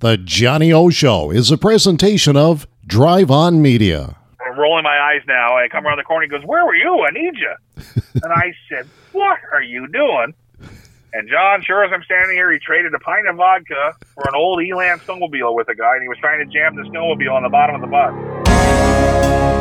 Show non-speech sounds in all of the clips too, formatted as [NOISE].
The Johnny O Show is a presentation of Drive On Media. I'm rolling my eyes now. I come around the corner. He goes, "Where were you? I need you." [LAUGHS] and I said, "What are you doing?" And John, sure as I'm standing here, he traded a pint of vodka for an old Elan snowmobile with a guy, and he was trying to jam the snowmobile on the bottom of the bus.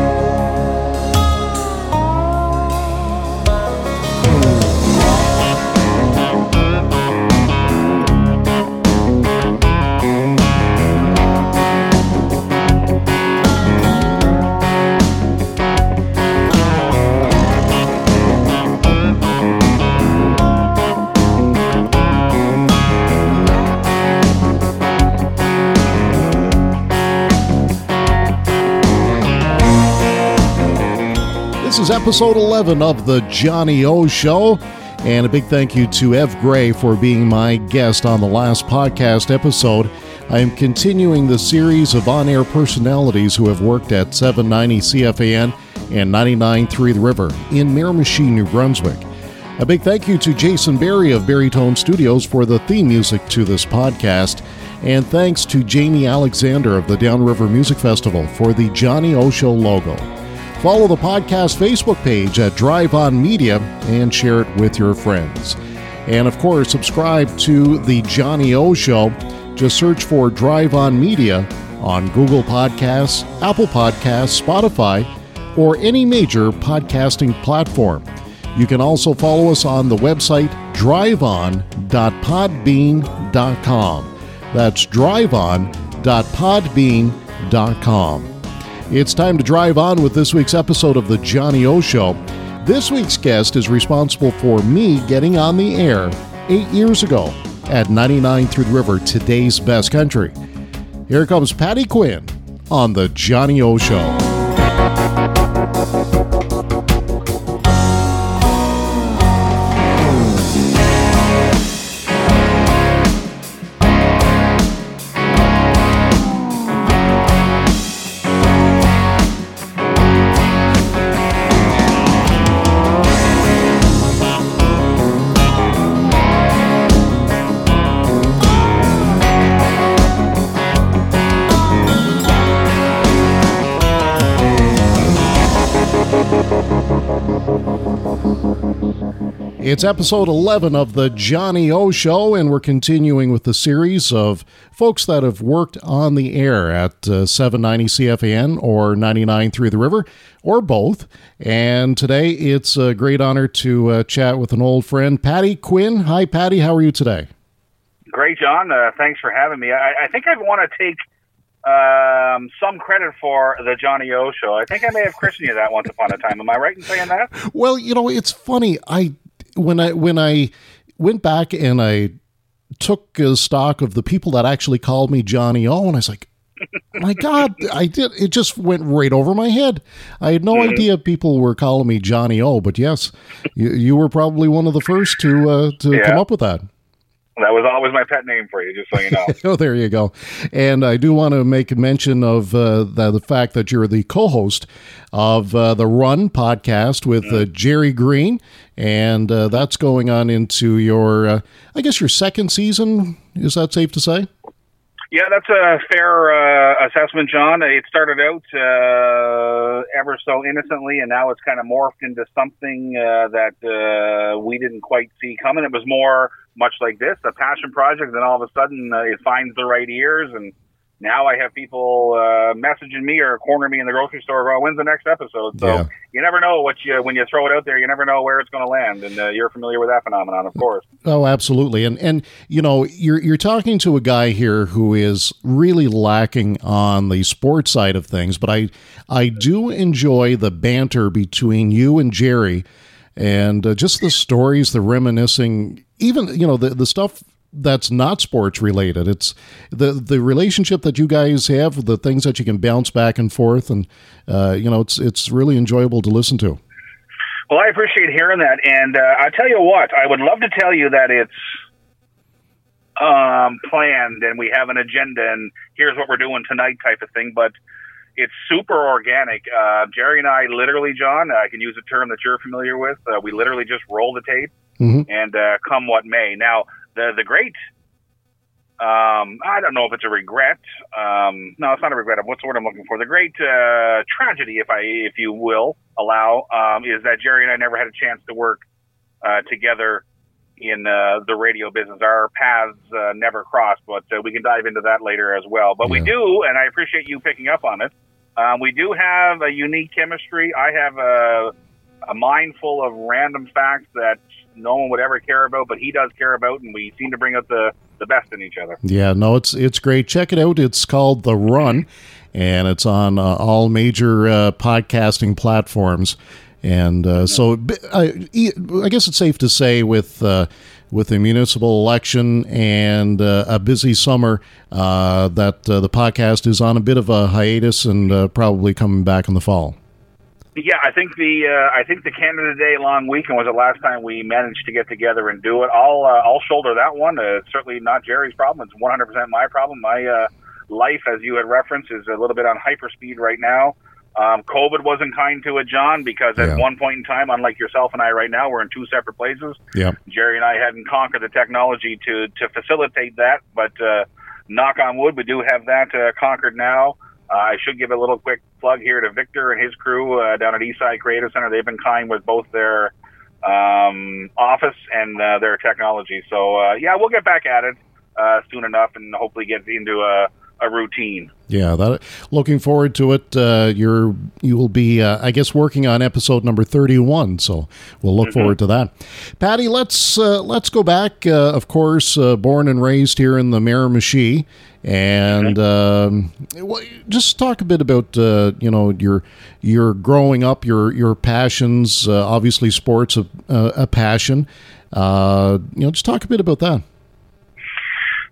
Is episode 11 of The Johnny O Show. And a big thank you to Ev Gray for being my guest on the last podcast episode. I am continuing the series of on air personalities who have worked at 790 CFAN and 99.3 The River in Miramichi, New Brunswick. A big thank you to Jason Barry of Barrytone Studios for the theme music to this podcast. And thanks to Jamie Alexander of the Downriver Music Festival for the Johnny O Show logo. Follow the podcast Facebook page at Drive On Media and share it with your friends. And of course, subscribe to The Johnny O Show. Just search for Drive On Media on Google Podcasts, Apple Podcasts, Spotify, or any major podcasting platform. You can also follow us on the website driveon.podbean.com. That's driveon.podbean.com. It's time to drive on with this week's episode of The Johnny O Show. This week's guest is responsible for me getting on the air eight years ago at 99.3 the River, today's best country. Here comes Patty Quinn on The Johnny O Show. It's episode 11 of the Johnny O Show, and we're continuing with the series of folks that have worked on the air at uh, 790 CFAN or 99.3 The River, or both. And today it's a great honor to uh, chat with an old friend, Patty Quinn. Hi, Patty. How are you today? Great, John. Uh, thanks for having me. I, I think I'd want to take um, some credit for the Johnny O show. I think I may have christened you that once upon a time. Am I right in saying that? Well, you know, it's funny. I when I when I went back and I took stock of the people that actually called me Johnny O, and I was like, [LAUGHS] my God, I did. It just went right over my head. I had no mm-hmm. idea people were calling me Johnny O, but yes, you, you were probably one of the first to uh, to yeah. come up with that. That was always my pet name for you, just so you know. [LAUGHS] oh, there you go. And I do want to make a mention of uh, the, the, fact that you're the co-host of uh, the Run podcast with uh. Jerry Green, and uh, that's going on into your, uh, I guess, your second season. Is that safe to say? Yeah, that's a fair uh, assessment, John. It started out uh, ever so innocently, and now it's kind of morphed into something uh, that uh, we didn't quite see coming. It was more much like this, a passion project, and all of a sudden uh, it finds the right ears and now I have people uh, messaging me or cornering me in the grocery store. Well, when's the next episode? So yeah. you never know what you when you throw it out there. You never know where it's going to land, and uh, you're familiar with that phenomenon, of course. Oh, absolutely. And and you know you're you're talking to a guy here who is really lacking on the sports side of things, but I I do enjoy the banter between you and Jerry, and uh, just the stories, the reminiscing, even you know the the stuff that's not sports related. It's the the relationship that you guys have, the things that you can bounce back and forth, and uh, you know, it's it's really enjoyable to listen to. Well, I appreciate hearing that, and uh, I tell you what, I would love to tell you that it's um, planned and we have an agenda, and here's what we're doing tonight, type of thing, but. It's super organic. Uh, Jerry and I literally, John, I can use a term that you're familiar with. Uh, we literally just roll the tape, mm-hmm. and uh, come what may. Now, the the great um, I don't know if it's a regret. Um, no, it's not a regret. What's the word I'm looking for? The great uh, tragedy, if I, if you will allow, um, is that Jerry and I never had a chance to work uh, together in uh, the radio business. Our paths uh, never crossed, but uh, we can dive into that later as well. But yeah. we do, and I appreciate you picking up on it. Um, we do have a unique chemistry. I have a, a mind full of random facts that no one would ever care about, but he does care about, and we seem to bring out the, the best in each other. Yeah, no, it's it's great. Check it out. It's called The Run, and it's on uh, all major uh, podcasting platforms. And uh, so, I, I, guess it's safe to say with uh, with the municipal election and uh, a busy summer uh, that the podcast is on a bit of a hiatus and probably coming back in the fall. Yeah, I think the uh, I think the Canada Day long weekend was the last time we managed to get together and do it. I'll uh, I'll shoulder that one. Uh, it's certainly not Jerry's problem. It's 100% my problem. My uh, life, as you had referenced, is a little bit on hyperspeed right now. Um, COVID wasn't kind to it, John, because at yeah. one point in time, unlike yourself and I right now, we're in two separate places. Yeah. Jerry and I hadn't conquered the technology to to facilitate that, but uh, knock on wood, we do have that uh, conquered now. Uh, I should give a little quick plug here to Victor and his crew uh, down at Eastside Creative Center. They've been kind with both their um, office and uh, their technology. So uh, yeah, we'll get back at it uh, soon enough, and hopefully get into a a routine. Yeah, that. Looking forward to it. Uh, you're you will be, uh, I guess, working on episode number thirty-one. So we'll look mm-hmm. forward to that. Patty, let's uh, let's go back. Uh, of course, uh, born and raised here in the Miramichi, and um, just talk a bit about uh, you know your your growing up, your your passions. obviously, sports a, a passion. you know, just talk a bit about that.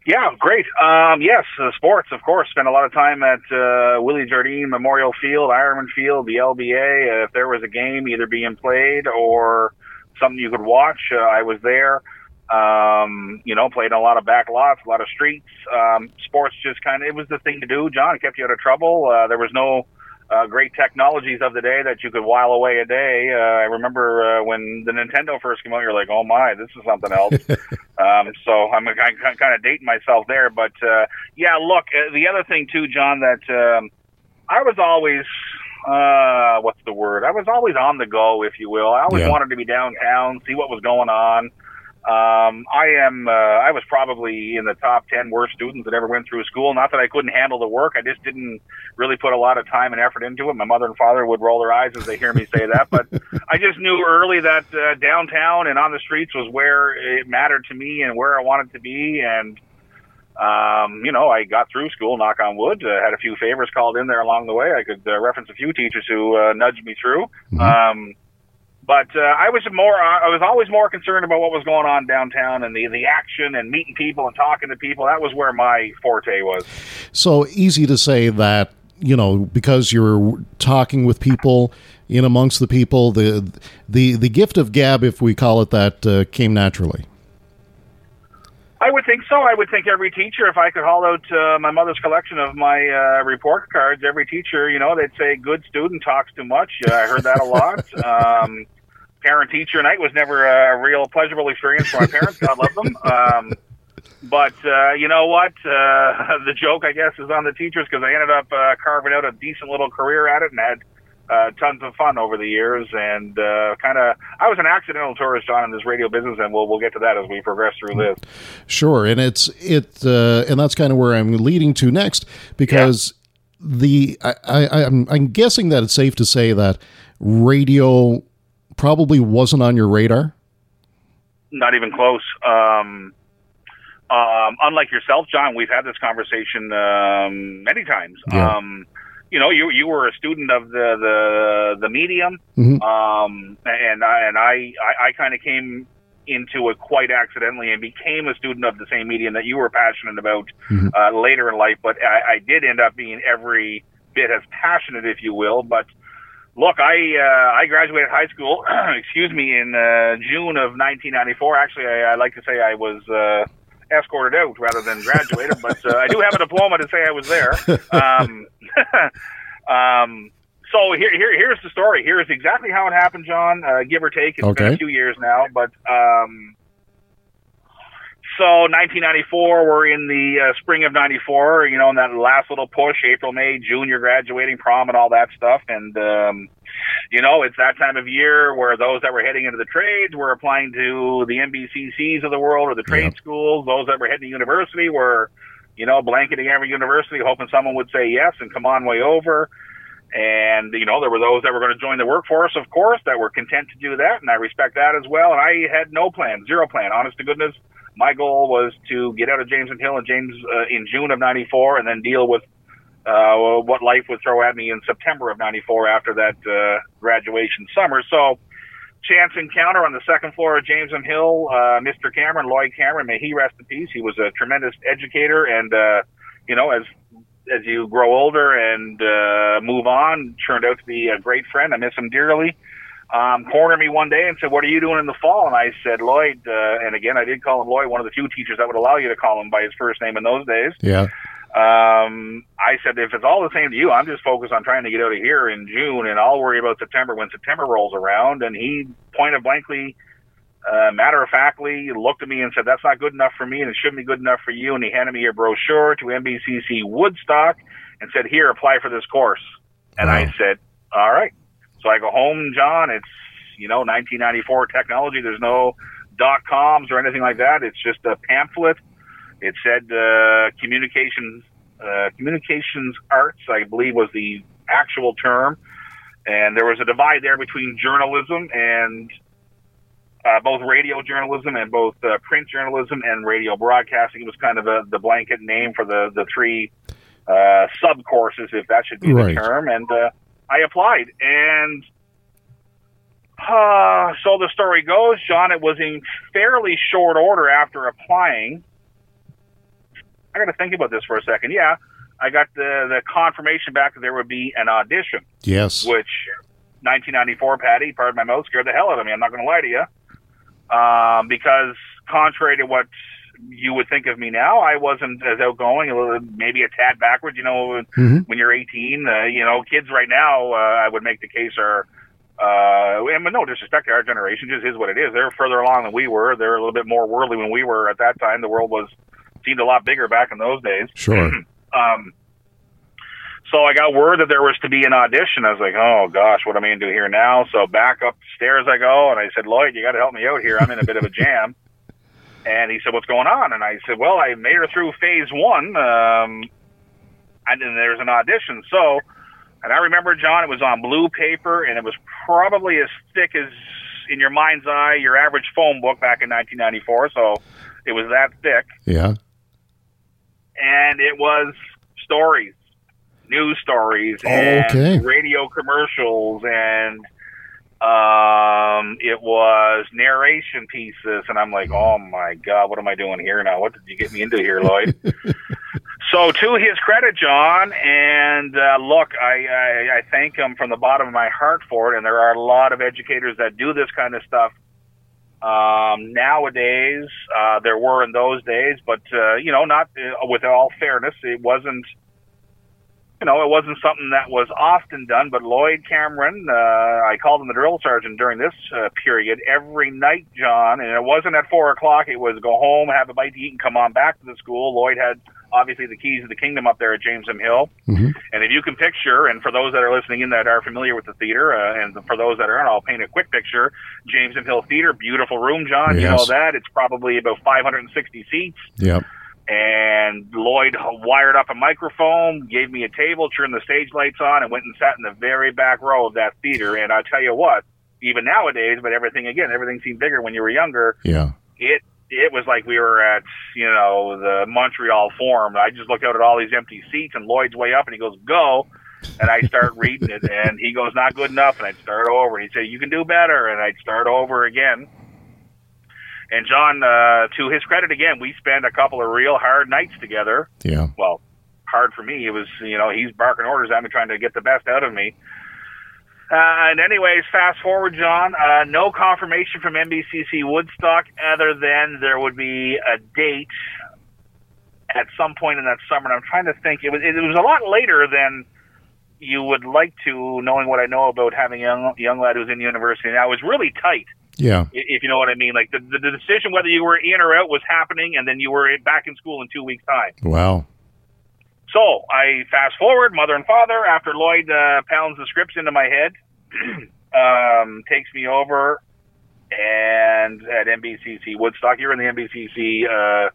Yeah, great. Um, yes, uh, sports, of course. Spent a lot of time at uh, Willie Jardine Memorial Field, Ironman Field, the LBA. Uh, if there was a game either being played or something you could watch, uh, I was there. Um, you know, played in a lot of back lots, a lot of streets. Um, sports just kind of, it was the thing to do, John. It kept you out of trouble. Uh, there was no uh, great technologies of the day that you could while away a day. Uh, I remember uh, when the Nintendo first came out, you're like, oh my, this is something else. [LAUGHS] um, so I'm, I'm kind of dating myself there. But uh, yeah, look, uh, the other thing too, John, that um, I was always, uh, what's the word? I was always on the go, if you will. I always yeah. wanted to be downtown, see what was going on. Um, I am. Uh, I was probably in the top ten worst students that ever went through school. Not that I couldn't handle the work. I just didn't really put a lot of time and effort into it. My mother and father would roll their eyes as they hear me say that, but [LAUGHS] I just knew early that uh, downtown and on the streets was where it mattered to me and where I wanted to be. And um, you know, I got through school. Knock on wood. Uh, had a few favors called in there along the way. I could uh, reference a few teachers who uh, nudged me through. Mm-hmm. Um, but uh, I was more, I was always more concerned about what was going on downtown and the the action and meeting people and talking to people. That was where my forte was. So easy to say that you know because you're talking with people in amongst the people the the the gift of gab if we call it that uh, came naturally I would think so. I would think every teacher, if I could haul out uh, my mother's collection of my uh, report cards, every teacher, you know, they'd say, "Good student talks too much." Uh, I heard that a lot. [LAUGHS] Um, parent teacher night was never a real pleasurable experience for my parents. God love them. Um, but uh, you know what? Uh, [LAUGHS] the joke, I guess, is on the teachers because I ended up uh, carving out a decent little career at it and had uh, tons of fun over the years. And uh, kind of, I was an accidental tourist, John, in this radio business, and we'll we'll get to that as we progress through this. Sure, and it's it, uh, and that's kind of where I'm leading to next because. Yeah. The I, I I'm I'm guessing that it's safe to say that radio probably wasn't on your radar? Not even close. Um, um, unlike yourself, John, we've had this conversation um, many times. Yeah. Um, you know, you you were a student of the the the medium, mm-hmm. um, and I, and I I, I kind of came into it quite accidentally and became a student of the same medium that you were passionate about mm-hmm. uh, later in life. But I, I did end up being every bit as passionate, if you will. But Look, I uh, I graduated high school, [CLEARS THROAT] excuse me, in uh, June of 1994. Actually, I, I like to say I was uh, escorted out rather than graduated, but uh, I do have a diploma to say I was there. Um, [LAUGHS] um, so here, here, here's the story. Here's exactly how it happened, John. Uh, give or take, it's okay. been a few years now, but um, So 1994, we're in the uh, spring of '94. You know, in that last little push, April, May, June, you're graduating, prom, and all that stuff. And um, you know, it's that time of year where those that were heading into the trades were applying to the NBCCs of the world or the trade schools. Those that were heading to university were, you know, blanketing every university, hoping someone would say yes and come on way over. And, you know, there were those that were going to join the workforce, of course, that were content to do that. And I respect that as well. And I had no plan, zero plan, honest to goodness. My goal was to get out of James M. Hill in James uh, in June of '94, and then deal with uh, what life would throw at me in September of '94 after that uh, graduation summer. So, chance encounter on the second floor of James M. Hill. Uh, Mr. Cameron, Lloyd Cameron, may he rest in peace. He was a tremendous educator, and uh, you know, as as you grow older and uh, move on, turned out to be a great friend. I miss him dearly. Um, cornered me one day and said, "What are you doing in the fall?" And I said, "Lloyd." Uh, and again, I did call him Lloyd, one of the few teachers that would allow you to call him by his first name in those days. Yeah. Um, I said, if it's all the same to you, I'm just focused on trying to get out of here in June, and I'll worry about September when September rolls around. And he point of blankly, uh, matter of factly, looked at me and said, "That's not good enough for me, and it shouldn't be good enough for you." And he handed me a brochure to NBCC Woodstock and said, "Here, apply for this course." And Wow. I said, "All right." So I go home, John. It's you know 1994 technology. There's no dot coms or anything like that. It's just a pamphlet. It said uh, communications uh, communications arts, I believe, was the actual term, and there was a divide there between journalism and uh, both radio journalism and both uh, print journalism and radio broadcasting. It was kind of a, the blanket name for the the three uh, sub courses, if that should be Right. the term. And uh, I applied, and uh, so the story goes, John. It was in fairly short order after applying. I got to think about this for a second. Yeah, I got the the confirmation back that there would be an audition Yes. which 1994, Patty, pardon my mouth, scared the hell out of me. I'm not going to lie to you, um, because contrary to what you would think of me now, I wasn't as outgoing, a maybe a tad backwards. You know, Mhm. when you're 18, uh, you know, kids right now, uh, I would make the case are. Uh, and with no disrespect to our generation, just is what it is. They're further along than we were. They're a little bit more worldly when we were at that time. The world was seemed a lot bigger back in those days. [CLEARS THROAT] Sure. Um, so I got word that there was to be an audition. I was like, oh gosh, what am I going to do here now? So back upstairs I go, and I said, Lloyd, you got to help me out here. I'm in a bit of a jam. [LAUGHS] And he said, what's going on? And I said, well, I made her through phase one, um, and then there's an audition. So, and I remember, John, it was on blue paper, and it was probably as thick as, in your mind's eye, your average phone book back in 1994. So it was that thick Yeah. and it was stories, news stories, and okay. radio commercials, and um, it was narration pieces. And I'm like, oh my god, what am I doing here now? What did you get me into here, Lloyd? [LAUGHS] so, to his credit, John, and uh, look, I, I I thank him from the bottom of my heart for it. And there are a lot of educators that do this kind of stuff um, nowadays, uh, there were in those days, but uh, you know, not uh, with all fairness, it wasn't. You know, it wasn't something that was often done. But Lloyd Cameron, uh, I called him the drill sergeant during this uh, period every night, John, and it wasn't at four o'clock. It was go home, have a bite to eat, and come on back to the school. Lloyd had obviously the keys of the kingdom up there at James M. Hill. Mhm. And if you can picture, and for those that are listening in that are familiar with the theater, uh, and for those that aren't, I'll paint a quick picture. James M. Hill Theater, beautiful room, John. You know that. It's probably about 560 seats. Yep. And Lloyd wired up a microphone, gave me a table, turned the stage lights on, and went and sat in the very back row of that theater. And I tell you what, even nowadays, but everything again, everything seemed bigger when you were younger Yeah. it it was like we were at you know the Montreal Forum. I just looked out at all these empty seats, and Lloyd's way up, and he goes, "Go," and I start [LAUGHS] reading it, and he goes, "Not good enough," and I'd start over, and he'd say, "You can do better," and I'd start over again. And John, uh, to his credit, again, we spent a couple of real hard nights together. Yeah. Well, hard for me. It was, you know, he's barking orders at me, trying to get the best out of me. Uh, and anyways, fast forward, John. Uh, no confirmation from NBCC Woodstock other than there would be a date at some point in that summer. And I'm trying to think. It was it was a lot later than you would like to, knowing what I know about having a young young lad who's in university now. It was really tight. Yeah. If you know what I mean, like the, the, the decision whether you were in or out was happening, and then you were back in school in two weeks' time. Wow. So I fast forward, mother and father. After Lloyd uh, pounds the scripts into my head, [CLEARS THROAT] um, takes me over, and at NBCC Woodstock, you're in the NBCC uh,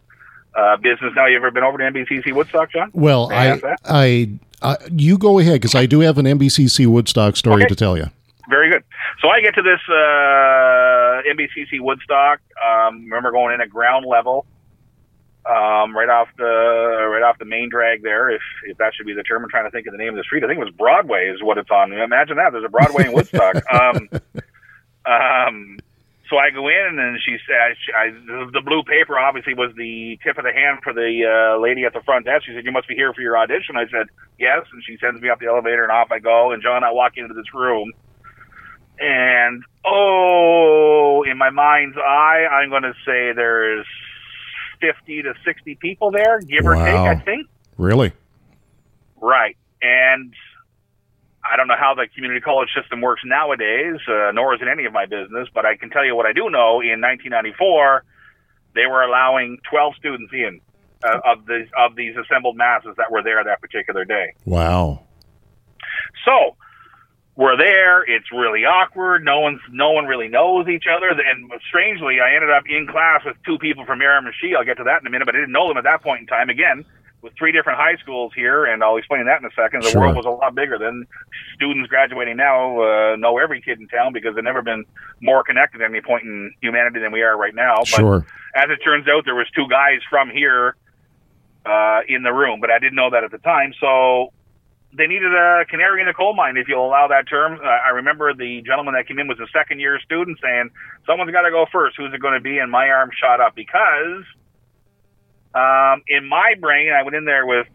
uh, business now. You ever been over to NBCC Woodstock, John? Well, May I. I, I, you go ahead because I do have an NBCC Woodstock story Okay. to tell you. Very good. So I get to this uh, NBCC Woodstock. Um, remember going in at ground level, um, right off the right off the main drag there. If if that should be the term, I'm trying to think of the name of the street. I think it was Broadway is what it's on. Imagine that. There's a Broadway in Woodstock. [LAUGHS] um, um, so I go in, and then she said, I, "The blue paper obviously was the tip of the hand for the uh, lady at the front desk." She said, "You must be here for your audition." I said, "Yes," and she sends me up the elevator, and off I go. And John, I walk into this room, and oh, in my mind's eye, I'm going to say there's 50 to 60 people there, give or take. I think. Really? Right. And I don't know how the community college system works nowadays, uh, nor is it any of my business, but I can tell you what I do know. In 1994, they were allowing 12 students in uh, of, these, of these assembled masses that were there that particular day. Wow. So we're there. It's really awkward. No one's no one really knows each other. And strangely, I ended up in class with two people from Miramichi. I'll get to that in a minute, but I didn't know them at that point in time. Again, with three different high schools here, and I'll explain that in a second. The Sure. world was a lot bigger than Students graduating now uh, know every kid in town because they've never been more connected at any point in humanity than we are right now. But Sure. as it turns out, there was two guys from here uh, in the room, but I didn't know that at the time. So they needed a canary in the coal mine, if you'll allow that term. Uh, I remember the gentleman that came in was a second year student saying, "Someone's got to go first. Who's it going to be?" And my arm shot up because um, in my brain, I went in there with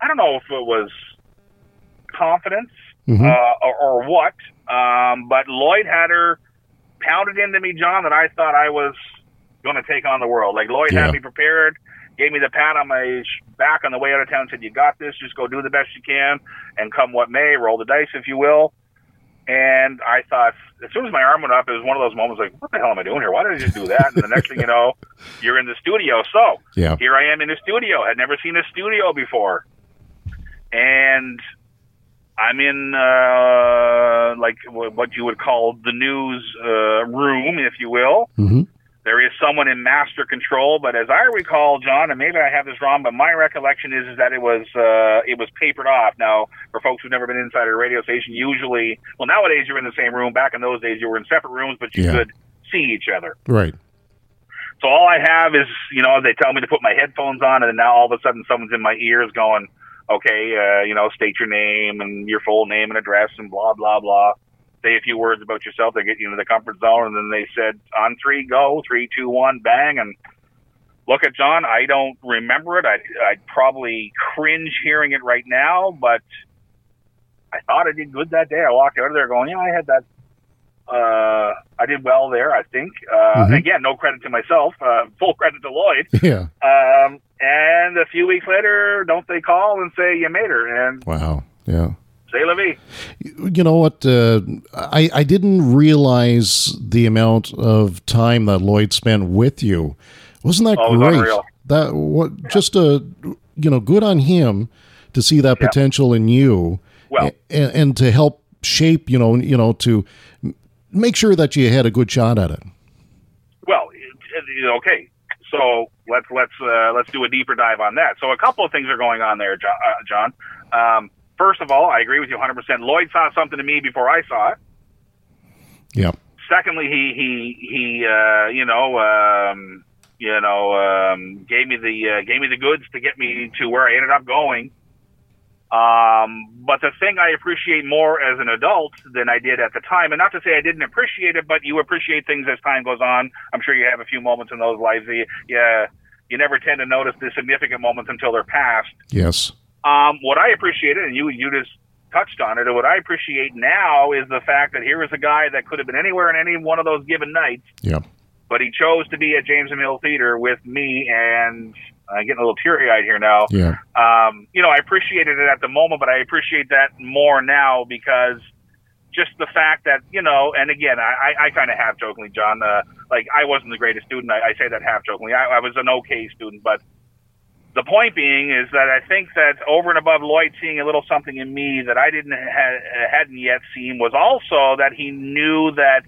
I don't know if it was confidence Mhm. uh, or, or what, um, but Lloyd had her pounded into me, John, that I thought I was going to take on the world. Like Lloyd Yeah. had me prepared, gave me the pat on my back on the way out of town, said, "You got this. Just go do the best you can, and come what may, roll the dice, if you will." And I thought, as soon as my arm went up, it was one of those moments like, "What the hell am I doing here? Why did I just do that?" And the next thing you know, [LAUGHS] you're in the studio. So Yeah. here I am in the studio. I'd never seen a studio before, and I'm in uh, like what you would call the news uh, room, if you will. hmm There is someone in master control, but as I recall, John, and maybe I have this wrong, but my recollection is, is that it was uh, it was papered off. Now, for folks who've never been inside a radio station, usually, well, nowadays you're in the same room. Back in those days, you were in separate rooms, but you Yeah. could see each other. Right. So all I have is, you know, they tell me to put my headphones on, and then now all of a sudden someone's in my ears going, okay, uh, you know, state your name and your full name and address and blah, blah, blah. Say a few words about yourself. They get you into the comfort zone. And then they said, on three, go, three, two, one, bang. And look at John. I don't remember it. I'd, I'd probably cringe hearing it right now, but I thought I did good that day. I walked out of there going, yeah, I had that. Uh, I did well there, I think. Uh, Mhm. Again, no credit to myself. Uh, [LAUGHS] full credit to Lloyd. Yeah. Um, and a few weeks later, don't they call and say you made her and Wow. Yeah. Say la vie. You know what? Uh, I I didn't realize the amount of time that Lloyd spent with you. Wasn't that Oh, it was great? That what? Just a you know, good on him to see that Yeah. potential in you, Well- and, and to help shape. You know, you know to make sure that you had a good shot at it. Well, okay. So let's let's uh, let's do a deeper dive on that. So a couple of things are going on there, John. Uh, John. Um, first of all, I agree with you 100. percent Lloyd saw something to me before I saw it. Yeah. Secondly, he he he uh, you know um, you know um, gave me the uh, gave me the goods to get me to where I ended up going. Um, but the thing I appreciate more as an adult than I did at the time, and not to say I didn't appreciate it, but you appreciate things as time goes on. I'm sure you have a few moments in those lives. that You, yeah, you never tend to notice the significant moments until they're past. Yes. Um, what I appreciated, and you you just touched on it, and what I appreciate now is the fact that here is a guy that could have been anywhere in any one of those given nights, Yeah. but he chose to be at James M. Hill Theater with me, and I'm getting a little teary eyed here now. Yeah. Um, you know, I appreciated it at the moment, but I appreciate that more now because just the fact that you know, and again, I, I kind of half jokingly, John, uh, like I wasn't the greatest student. I, I say that half jokingly. I, I was an okay student, but the point being is that I think that over and above Lloyd seeing a little something in me that I didn't ha- hadn't yet seen was also that he knew that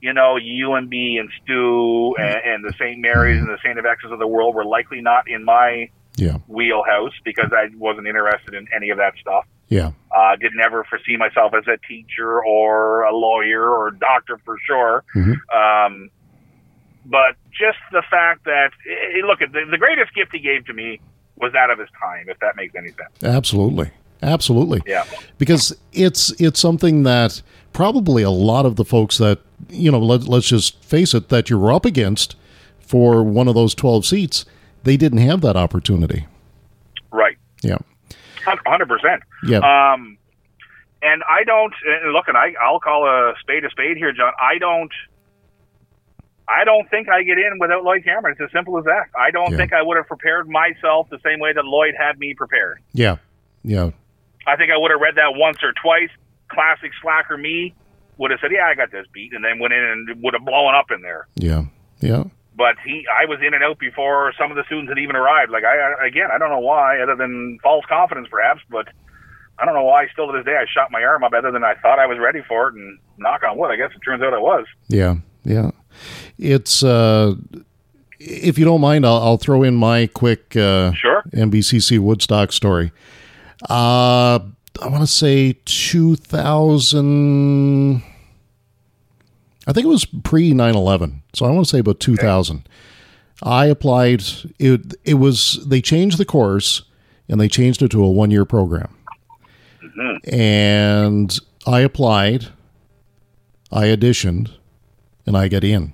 you know UNB and Stu and, and the St. Mary's and the St. FX's of the world were likely not in my Yeah. wheelhouse because I wasn't interested in any of that stuff. Yeah. Uh, didn't ever foresee myself as a teacher or a lawyer or a doctor for sure. Mhm. Um, but just the fact that, eh, look, the, the greatest gift he gave to me was that of his time, if that makes any sense. Absolutely. Absolutely. Yeah. because it's it's something that probably a lot of the folks that you know let, let's just face it that you're up against for one of those 12 seats they didn't have that opportunity Right. yeah Hundred percent. yeah Um, and I don't and look, and I I'll call a spade a spade here, John. I don't. I don't think I get in without Lloyd Cameron. It's as simple as that. I don't Yeah. think I would have prepared myself the same way that Lloyd had me prepared. yeah yeah I think I would have read that once or twice. Classic slacker me would have said, "Yeah, I got this beat," and then went in and would have blown up in there. yeah yeah But he, I was in and out before some of the students had even arrived. Like I, I again, I don't know why, other than false confidence, perhaps. But I don't know why. Still to this day, I shot my arm up, other than I thought I was ready for it. And knock on wood, I guess it turns out I was. yeah yeah it's uh if you don't mind i'll, I'll throw in my quick uh Sure. nbcc woodstock story uh i want to say 2000 I think it was pre 9/11. So I want to say about 2000. I applied it it was they changed the course and they changed it to a 1-year program. And I applied, I auditioned, and I get in.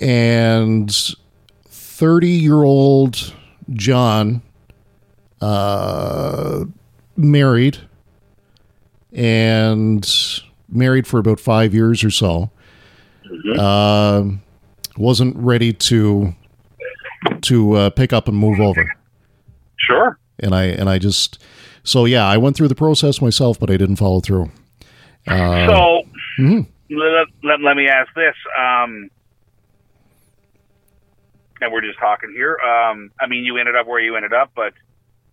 And 30-year-old John uh married and married for about five years or so. Uh, wasn't ready to to uh, pick up and move over, Sure. and I and I just so yeah, I went through the process myself, but I didn't follow through. Uh, so mhm. Let, let, let me ask this. Um, and we're just talking here. Um, I mean, you ended up where you ended up, but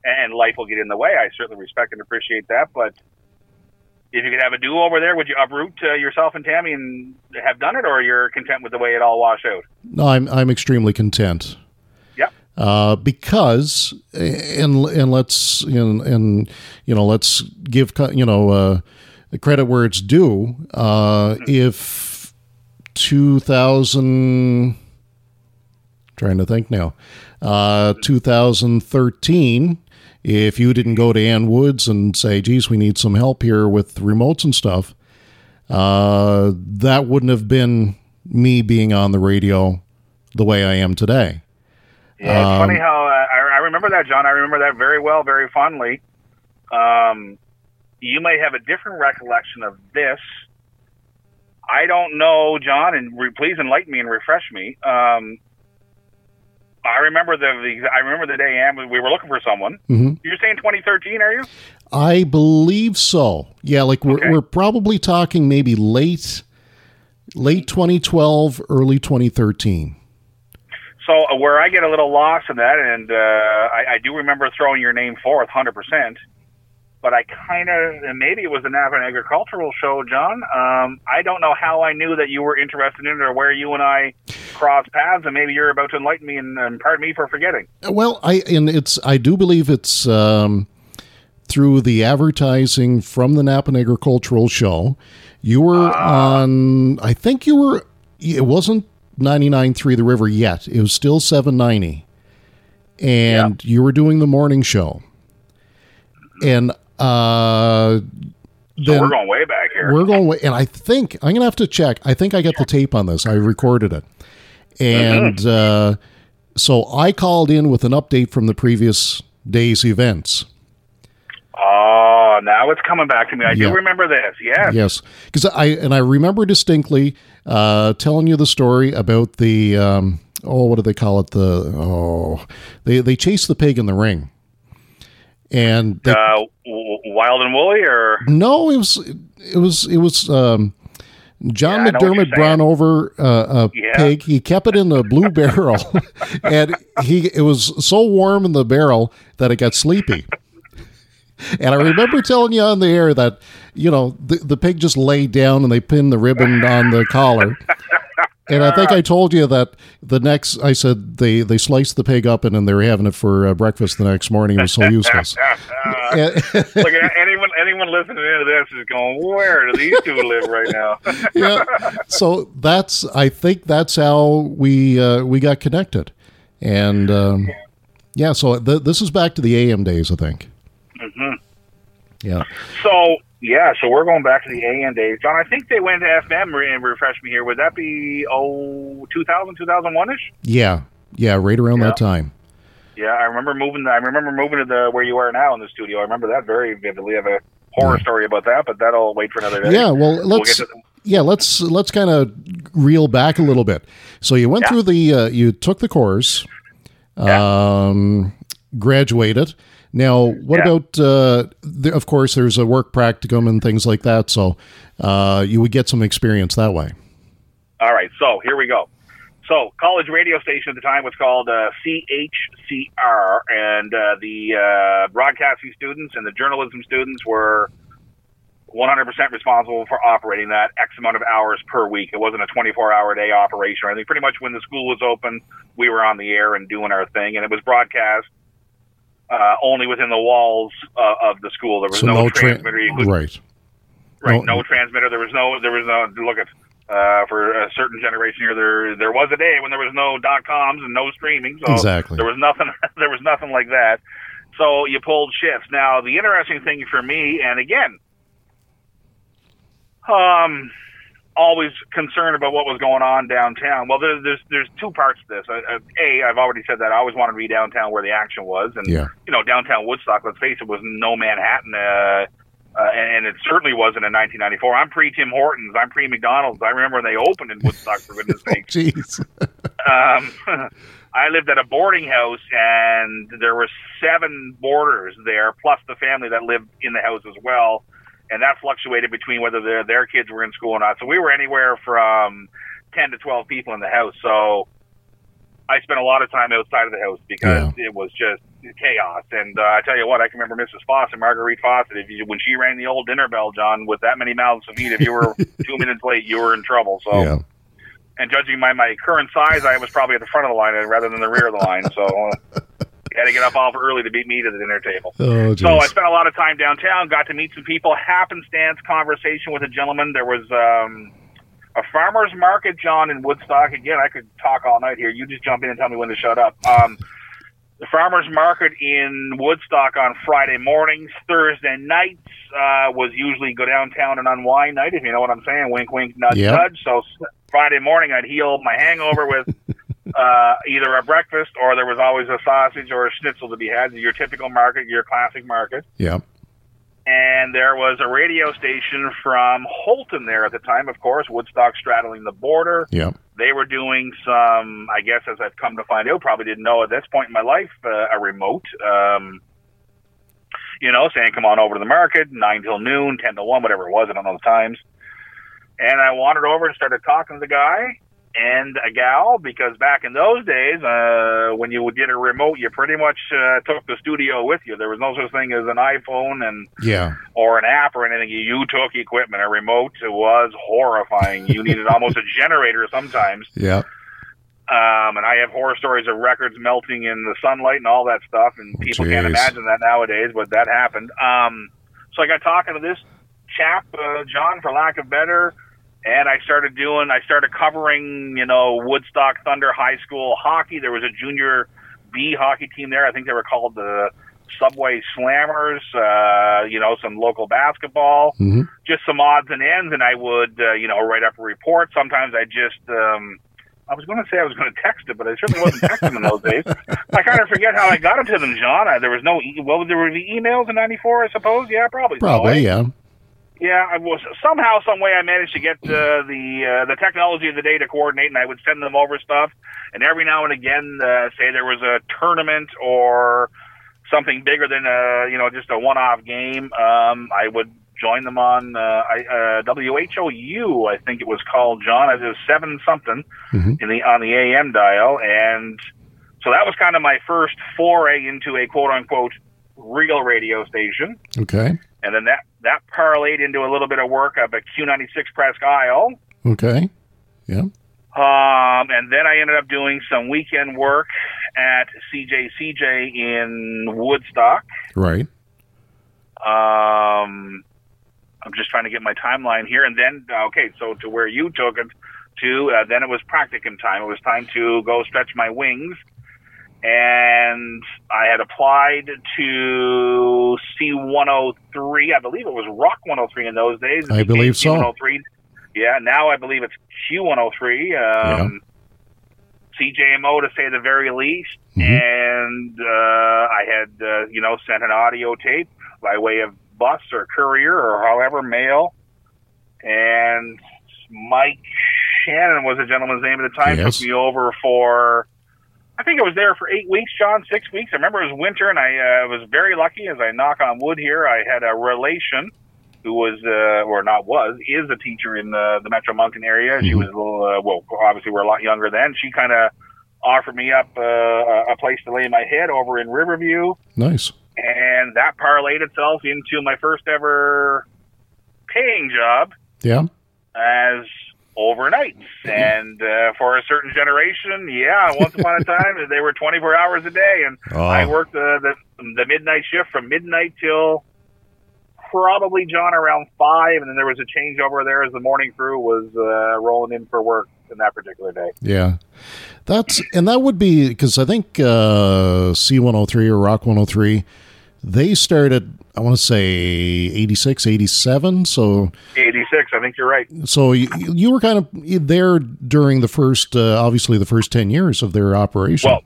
and life will get in the way. I certainly respect and appreciate that. But if you could have a do over there, would you uproot uh, yourself and Tammy and have done it, or you're content with the way it all washed out? No, I'm I'm extremely content. Yeah. Uh, because and and let's and, and you know let's give you know uh, credit where it's due. Uh, if 2000, trying to think now, uh, 2013. If you didn't go to Ann Woods and say, "Geez, we need some help here with remotes and stuff," uh, that wouldn't have been me being on the radio the way I am today. Yeah, it's Um, funny how uh, I, I remember that, John. I remember that very well, very fondly. Um, you may have a different recollection of this. I don't know, John, and re- please enlighten me and refresh me. Um, I remember the, the I remember the day Am we were looking for someone. Mhm. You're saying 2013, are you? I believe so. Yeah, like we're Okay. we're probably talking maybe late late 2012, early 2013. So uh, where I get a little lost in that, and uh, I, I do remember throwing your name forth, hundred percent. But I kind of, and maybe it was the Napan Agricultural Show, John. Um, I don't know how I knew that you were interested in it, or where you and I crossed paths, and maybe you're about to enlighten me, and, and pardon me for forgetting. Well, I and it's I do believe it's um, through the advertising from the Napan Agricultural Show. You were on. I think you were. It wasn't 99.3 The River yet. It was still 790, and you were doing the morning show. And uh, So we're going way back here. we're going, way, and I think I'm gonna have to check. I think I got the tape on this. I recorded it, and uh, so I called in with an update from the previous day's events. Oh, now it's coming back to me. I Yeah. do remember this. Yes. Yes, because I and I remember distinctly uh, telling you the story about the um, oh, what do they call it? The oh, they they chase the pig in the ring, and they, Uh, wild and woolly, or no, it was it was it was um, John Yeah, I know what you're McDermott brought over uh, a Yeah. pig. He kept it in the blue [LAUGHS] barrel, and he it was so warm in the barrel that it got sleepy. And I remember telling you on the air that you know the, the pig just laid down and they pinned the ribbon on the collar. And I think I told you that the next I said they they sliced the pig up and then they were having it for uh, breakfast the next morning. It was so useless. [LAUGHS] Look, anyone anyone listening to this is going, where do these two live right now? [LAUGHS] yeah. So that's I think that's how we uh, we got connected, and um, yeah. So th- this is back to the AM days, I think. Mhm. Yeah. So yeah, so we're going back to the AM days, John. I think they went to FM and refresh me here. Would that be oh 2000, 2001 ish? Yeah. Yeah. Right around Yeah. that time. Yeah, I remember moving. I remember moving to the where you are now in the studio. I remember that very vividly. I have a horror story about that, but that'll wait for another day. Yeah. Well, We'll let's to, yeah let's let's kind of reel back a little bit. So you went Yeah. through the uh, you took the course, um, graduated. Now, what Yeah. about? Uh, the, of course, there's a work practicum and things like that. So uh, you would get some experience that way. All right, so here we go. So, college radio station at the time was called uh, CHCR, and uh, the uh, broadcasting students and the journalism students were 100% responsible for operating that X amount of hours per week. It wasn't a 24 hour day operation or anything. Pretty much when the school was open, we were on the air and doing our thing, and it was broadcast uh, only within the walls uh, of the school. There was So no, no tra- transmitter. Could- right. Right. No- No, transmitter. There was no. There was no. Look at uh, for a certain generation here. There there was a day when there was no dot coms and no streaming. So Exactly. there was nothing. [LAUGHS] there was nothing like that. So you pulled shifts. Now the interesting thing for me, and again, um, always concerned about what was going on downtown. Well, there's there's, there's two parts to this. A, I've already said that I always wanted to be downtown where the action was, and Yeah. you know, downtown Woodstock, let's face it, was no Manhattan, uh, uh, and it certainly wasn't in 1994. I'm pre Tim Hortons, I'm pre McDonald's. I remember when they opened in Woodstock, for goodness [LAUGHS] sake. Jeez. Um, [LAUGHS] I lived at a boarding house, and there were seven boarders there, plus the family that lived in the house as well. And that fluctuated between whether their their kids were in school or not. So we were anywhere from 10 to 12 people in the house. So I spent a lot of time outside of the house because it was just chaos. And uh, I tell you what, I can remember Mrs. Fawcett, Marguerite Fawcett, if you, when she rang the old dinner bell, John, with that many mouths to feed, if you were [LAUGHS] two minutes late, you were in trouble. So, Yeah. and judging by my current size, I was probably at the front of the line rather than the rear of the line. So, uh, had to get up all early to beat me to the dinner table. Oh, So I spent a lot of time downtown, got to meet some people, happenstance conversation with a gentleman. There was um, a farmer's market, John, in Woodstock. Again, I could talk all night here. You just jump in and tell me when to shut up. Um, the farmer's market in Woodstock on Friday mornings. Thursday nights uh, was usually go downtown and unwind night, if you know what I'm saying. Wink, wink, nudge, Yep. nudge. So Friday morning, I'd heal my hangover with [LAUGHS] uh, either a breakfast or there was always a sausage or a schnitzel to be had. Your typical market, your classic market. Yeah. And there was a radio station from Houlton there at the time, of course, Woodstock straddling the border. Yeah. They were doing some, I guess, as I've come to find out, probably didn't know at this point in my life, uh, a remote. Um, you know, saying, come on over to the market, 9 till noon, 10 to 1, whatever it was. I don't know the times. And I wandered over and started talking to the guy and a gal because back in those days, uh, when you would get a remote, you pretty much uh, took the studio with you. There was no such thing as an iPhone and Yeah. or an app or anything. You took equipment. A remote was horrifying. You needed almost a [LAUGHS] generator sometimes. Yeah. Um, and I have horror stories of records melting in the sunlight and all that stuff, and people can't imagine that nowadays, but that happened. Um, so I got talking to this chap, uh, John, for lack of better, and I started doing, I started covering, you know, Woodstock Thunder High School hockey. There was a junior B hockey team there. I think they were called the Subway Slammers. Uh, you know, some local basketball hmm just some odds and ends, and I would, uh, you know, write up a report. Sometimes I just, um, I was going to say I was going to text it, but I certainly wasn't texting in those [LAUGHS] days. I kind of forget how I got it to them, John. I, there was no, e- well, there were the emails in '94, I suppose. Yeah, probably. so, eh? Probably. Yeah. Yeah, I was somehow, some way, I managed to get uh, the uh, the technology of the day to coordinate, and I would send them over stuff. And every now and again, uh, say there was a tournament or something bigger than a you know just a one-off game, um, I would join them on uh, I, uh, WHOU, I think it was called, John. It was seven something Mhm. in the on the AM dial, and so that was kind of my first foray into a quote unquote real radio station. Okay. And then that that parlayed into a little bit of work up at Q96 Presque Isle. Okay. Yeah. Um, and then I ended up doing some weekend work at CJCJ in Woodstock. Right. Um, I'm just trying to get my timeline here. And then, okay, so to where you took it to, uh, then it was practicum time. It was time to go stretch my wings. And I had applied to C103. I believe it was Rock 103 in those days. I believe so. Q103. Yeah, now I believe it's Q103. Um, CJMO to say the very least. Mhm. And uh, I had, uh, you know, sent an audio tape by way of bus or courier or however mail. And Mike Shannon was the gentleman's name at the time. Yes. Took me over for, I think I was there for eight weeks, John, six weeks. I remember it was winter, and I uh, was very lucky as I knock on wood here. I had a relation who was, uh, or not was, is a teacher in the, the Metro Moncton area. She Mhm. was a little, uh, well, obviously we're a lot younger then. She kind of offered me up uh, a place to lay my head over in Riverview Nice. and that parlayed itself into my first ever paying job Yeah. as overnights. And uh, for a certain generation, yeah, once upon a [LAUGHS] time they were 24 hours a day, and Oh. I worked uh, the the midnight shift from midnight till probably John around five, and then there was a changeover there as the morning crew was uh, rolling in for work in that particular day. Yeah. That's and that would be because I think uh, C103 or Rock 103 they started I want to say 86 87 so 86, I think you're right. so you, you were kind of there during the first uh, obviously the first 10 years of their operation. Well,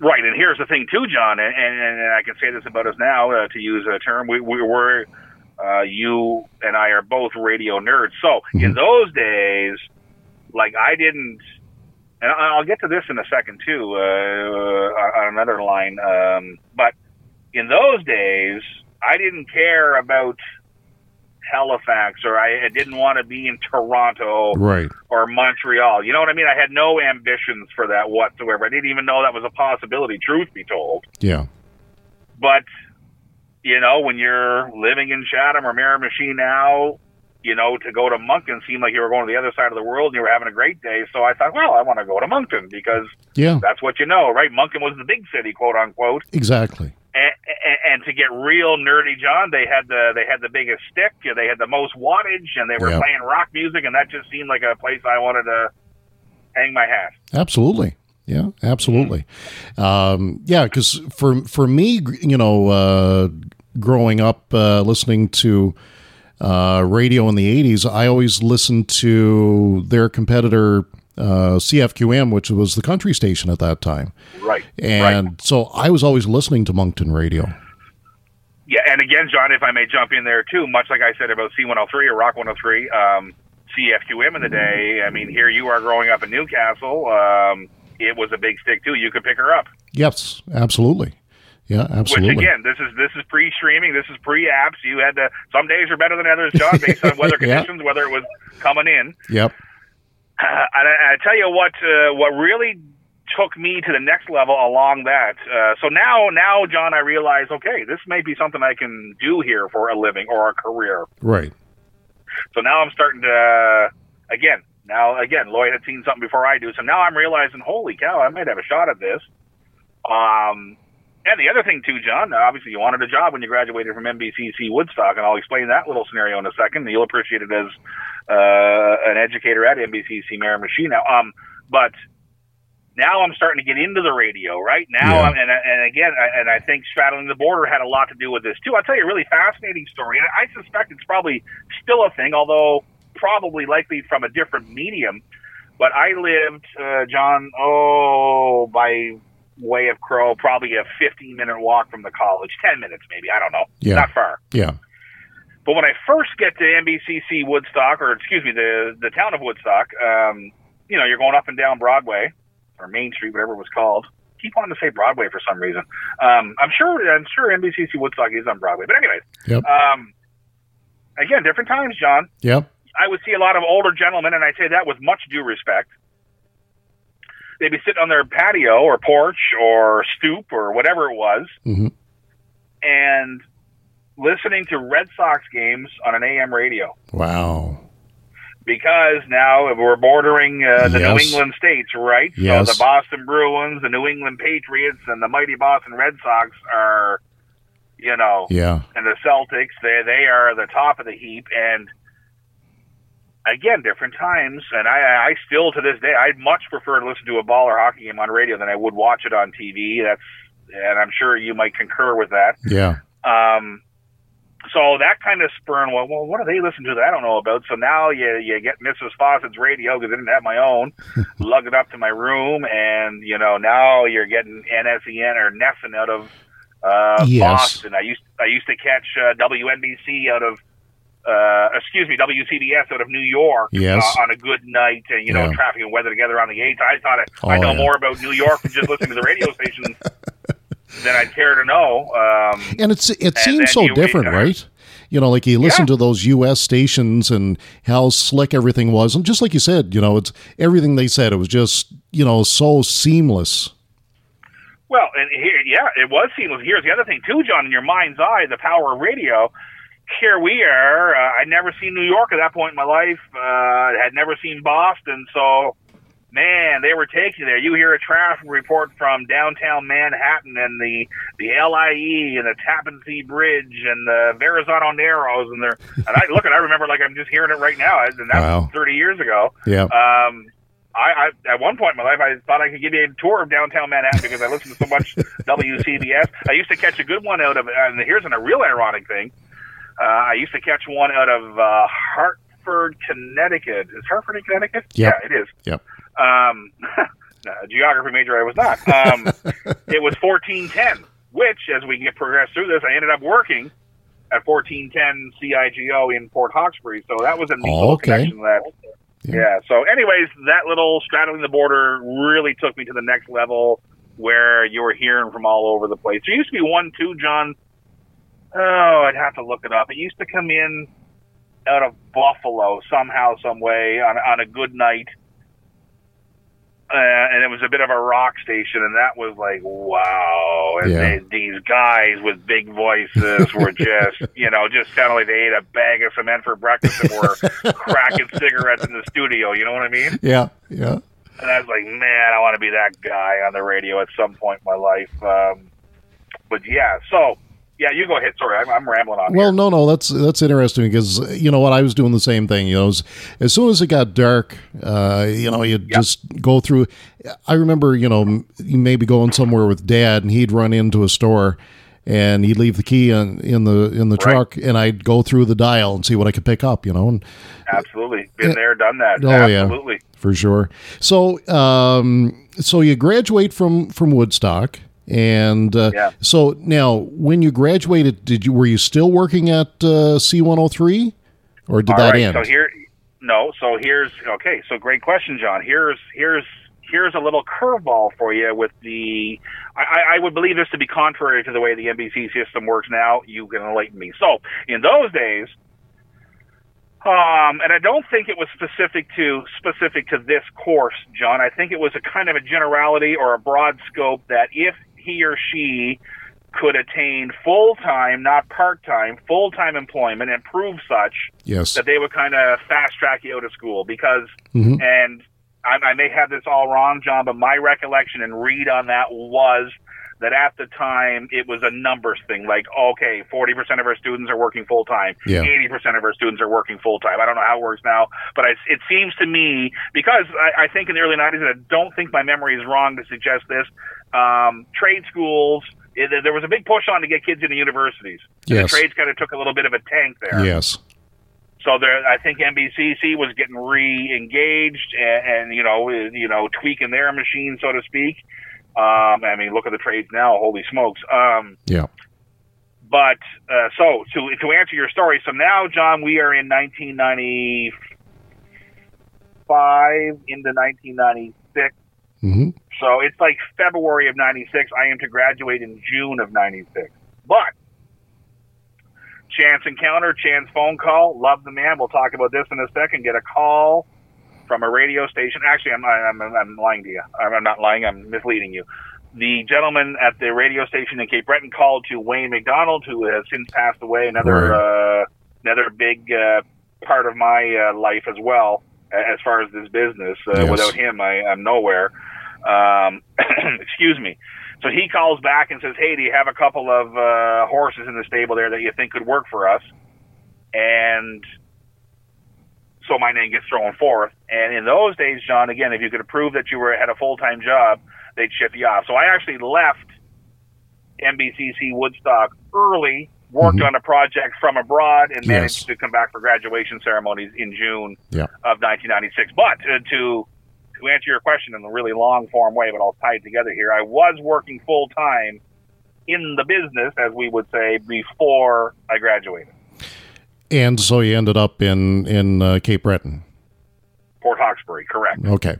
right, and here's the thing too, John, and, and, and I can say this about us now, uh, to use a term, we, we were, uh, you and I are both radio nerds. So in Mhm. those days, like I didn't, and I'll get to this in a second too, uh, on another line, um, but in those days, I didn't care about Halifax or I didn't want to be in Toronto right. or Montreal. You know what I mean? I had no ambitions for that whatsoever. I didn't even know that was a possibility, truth be told. Yeah. But, you know, when you're living in Chatham or Miramichi now, you know, to go to Moncton seemed like you were going to the other side of the world and you were having a great day. So I thought, well, I want to go to Moncton because Yeah. that's what you know, right? Moncton was the big city, quote unquote. Exactly. And, and, to get real nerdy, John, they had the they had the biggest stick, they had the most wattage, and they were Yeah. playing rock music, and that just seemed like a place I wanted to hang my hat. Absolutely. Yeah, absolutely. Um, yeah, because for for me, you know, uh, growing up uh, listening to uh, radio in the '80s, I always listened to their competitor uh, CFQM, which was the country station at that time, Right. and right. so I was always listening to Moncton radio. Yeah, and again, John, if I may jump in there too, much like I said about C103 or Rock 103, um, CFQM in the day. I mean, here you are growing up in Newcastle. Um, it was a big stick too. You could pick her up. Yes, absolutely. Yeah, absolutely. Which again, this is this is pre-streaming. This is pre-apps. You had to. Some days are better than others, John, based on weather [LAUGHS] Yeah. conditions, whether it was coming in. Yep. Uh, and I, I tell you what, uh, what really took me to the next level along that. Uh, so now, now, John, I realize, okay, this may be something I can do here for a living or a career. Right. So now I'm starting to, uh, again, now again, Lloyd had seen something before I do. So now I'm realizing, holy cow, I might have a shot at this. Um, and the other thing too, John, obviously you wanted a job when you graduated from NBCC Woodstock, and I'll explain that little scenario in a second. You'll appreciate it as uh, an educator at NBCC Miramichi now. Um, but now I'm starting to get into the radio, right now, Yeah. I'm, and and again, I, and I think straddling the border had a lot to do with this too. I'll tell you a really fascinating story, and I suspect it's probably still a thing, although probably likely from a different medium. But I lived, uh, John, oh, by way of Crow, probably a 15 minute walk from the college, 10 minutes maybe, I don't know, Yeah. not far. Yeah. But when I first get to NBCC Woodstock, or excuse me, the the town of Woodstock, um, you know, you're going up and down Broadway or Main Street, whatever it was called. Keep on to say Broadway for some reason. Um, I'm sure I'm sure NBCC Woodstock is on Broadway, but anyways, Yep. um, again, different times, John. Yep. I would see a lot of older gentlemen, and I say that with much due respect. They'd be sitting on their patio or porch or stoop or whatever it was, hmm and listening to Red Sox games on an AM radio. Wow. Because now we're bordering uh, the New England states, right? Yes. So the Boston Bruins, the New England Patriots, and the mighty Boston Red Sox are, you know, Yeah. and the Celtics, they they are the top of the heap. And again, different times. And I I still to this day I'd much prefer to listen to a ball or hockey game on radio than I would watch it on TV. That's and I'm sure you might concur with that. Yeah. Um, so that kind of spurred. Well, well, what do they listen to that I don't know about? So now you you get Mrs. Fawcett's radio because I didn't have my own. [LAUGHS] lug it up to my room, and you know now you're getting NESN or Nesson out of uh, Yes. Boston. I used I used to catch uh, WNBC out of. Uh, excuse me, WCBS out of New York Yes. uh, on a good night, and you know Yeah. traffic and weather together on the eighth. I thought I, I Oh, know yeah. more about New York than just listening to the radio [LAUGHS] station than I'd care to know. Um, And it's it seems so different, right? You know, like you listen Yeah. to those U.S. stations and how slick everything was, and just like you said, you know, it's everything they said. It was just you know so seamless. Well, and here, yeah, it was seamless. Here's the other thing too, John. In your mind's eye, the power of radio. Here we are. Uh, I'd never seen New York at that point in my life. Uh, had never seen Boston. So, man, they were taking there. You hear a traffic report from downtown Manhattan and the the LIE and the Tappan Zee Bridge and the Verrazano Narrows and there. And I look, and I remember like I'm just hearing it right now. And that Wow. was 30 years ago. Yeah. Um, I, I at one point in my life, I thought I could give you a tour of downtown Manhattan because I listened to so much [LAUGHS] WCBS. I used to catch a good one out of, and here's a real ironic thing. Uh, I used to catch one out of uh, Hartford, Connecticut. Is Hartford in Connecticut? Yep. Yeah, it is. Yep. Um, [LAUGHS] geography major I was not. Um, [LAUGHS] it was 1410, which, as we get progressed through this, I ended up working at 1410 CIGO in Port Hawkesbury. So that was a neat Oh, okay. connection to that. Yeah. Yeah. So, anyways, that little straddling the border really took me to the next level where you were hearing from all over the place. There used to be one too, John. Oh, I'd have to look it up. It used to come in out of Buffalo somehow, some way on on a good night. Uh, and it was a bit of a rock station, and that was like, wow! And Yeah. they, these guys with big voices were [LAUGHS] just, you know, just sounded like they ate a bag of cement for breakfast and were [LAUGHS] cracking cigarettes in the studio. You know what I mean? Yeah. Yeah. And I was like, man, I want to be that guy on the radio at some point in my life. Um, but yeah, so yeah, you go ahead. Sorry, I'm, I'm rambling on. Well, here. no, no, that's that's interesting because you know what I was doing the same thing. You know, as, as soon as it got dark, uh, you know, you would just go through. I remember, you know, m- you maybe going somewhere with Dad, and he'd run into a store, and he'd leave the key in, in the in the Right. truck, and I'd go through the dial and see what I could pick up. You know, and absolutely been there, done that. Oh, yeah. absolutely. for sure. So, um, so you graduate from from Woodstock, and uh, Yeah. so now when you graduated, did you were you still working at uh, C one hundred three, or did All that right, end? So here, no. So here's okay. So great question, John. Here's here's here's a little curveball for you with the. I, I- I would believe this to be contrary to the way the NBC system works now. You can enlighten me. So in those days, um, and I don't think it was specific to specific to this course, John. I think it was a kind of a generality or a broad scope that if he or she could attain full time, not part time, full time employment and prove such, yes. that they would kind of fast track you out of school because, Mhm. and I, I may have this all wrong, John, but my recollection and read on that was that at the time it was a numbers thing. Like, okay, 40% of our students are working full time, Yeah. 80% of our students are working full time. I don't know how it works now, but I, it seems to me, because I, I think in the early 90s, and I don't think my memory is wrong to suggest this, um, trade schools, it, there was a big push on to get kids into universities. Yes. The trades kind of took a little bit of a tank there. Yes. So there, I think NBCC was getting re-engaged and, and you know, you know, tweaking their machine, so to speak. Um, I mean, look at the trades now. Holy smokes! Um, Yeah. but uh, so to to answer your story, so now, John, we are in 1995 into 1996. hmm So it's like February of 96. I am to graduate in June of 96. But chance encounter, chance phone call. Love the man. We'll talk about this in a second. Get a call from a radio station. Actually, I'm I'm, I'm lying to you. I'm not lying. I'm misleading you. The gentleman at the radio station in Cape Breton called to Wayne McDonald, who has since passed away. Another Right. uh, another big uh, part of my uh, life as well, as far as this business. Uh, Yes. Without him, I, I'm nowhere. Um, [CLEARS THROAT] excuse me. So he calls back and says, "Hey, do you have a couple of uh, horses in the stable there that you think could work for us?" And so my name gets thrown forth. And in those days, John, again, if you could prove that you were had a full time job, they'd ship you off. So I actually left NBCC Woodstock early, worked Mhm. on a project from abroad, and Yes. managed to come back for graduation ceremonies in June Yeah. of 1996. But uh, to to answer your question in a really long form way, but I'll tie it together here. I was working full time in the business, as we would say, before I graduated. And so you ended up in in uh, Cape Breton. Port Hawkesbury, correct. Okay.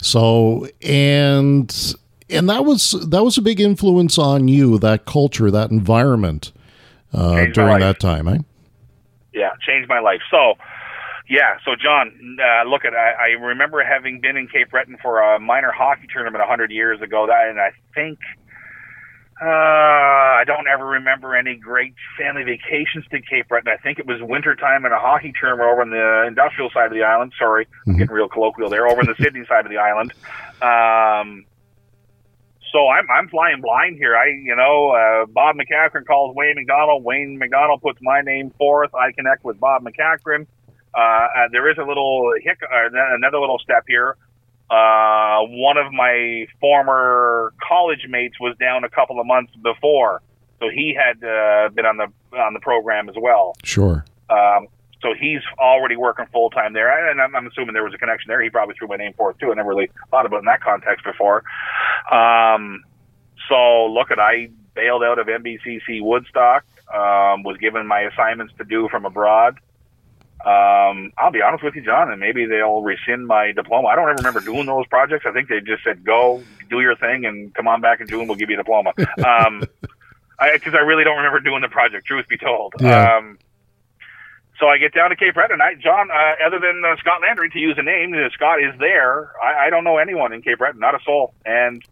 So and and that was that was a big influence on you, that culture, that environment uh, during that time, eh? Yeah, changed my life. So, yeah, so John, uh, look at I, I remember having been in Cape Breton for a minor hockey tournament a hundred years ago. That, and I think uh, I don't ever remember any great family vacations to Cape Breton. I think it was wintertime in a hockey tournament over on the industrial side of the island. Sorry, I'm Mhm. getting real colloquial there. Over on the [LAUGHS] Sydney side of the island. Um, so I'm I'm flying blind here. I you know uh, Bob McCackron calls Wayne McDonald. Wayne McDonald puts my name forth. I connect with Bob McCackron. Uh, uh, there is a little hic- uh, another little step here. Uh, one of my former college mates was down a couple of months before, so he had uh, been on the on the program as well. Sure. Um, so he's already working full time there, and I'm, I'm assuming there was a connection there. He probably threw my name for it too. I never really thought about it in that context before. Um, so look at I bailed out of NBCC Woodstock. Um, was given my assignments to do from abroad. Um, I'll be honest with you, John, and maybe they'll rescind my diploma. I don't ever remember doing those projects. I think they just said, "Go, do your thing, and come on back in June. We'll give you a diploma." Um, [LAUGHS] because I, really don't remember doing the project. Truth be told. Yeah. Um, so I get down to Cape Breton. I, John, uh, other than uh, Scott Landry, to use a name, uh, Scott is there. I, I don't know anyone in Cape Breton, not a soul. And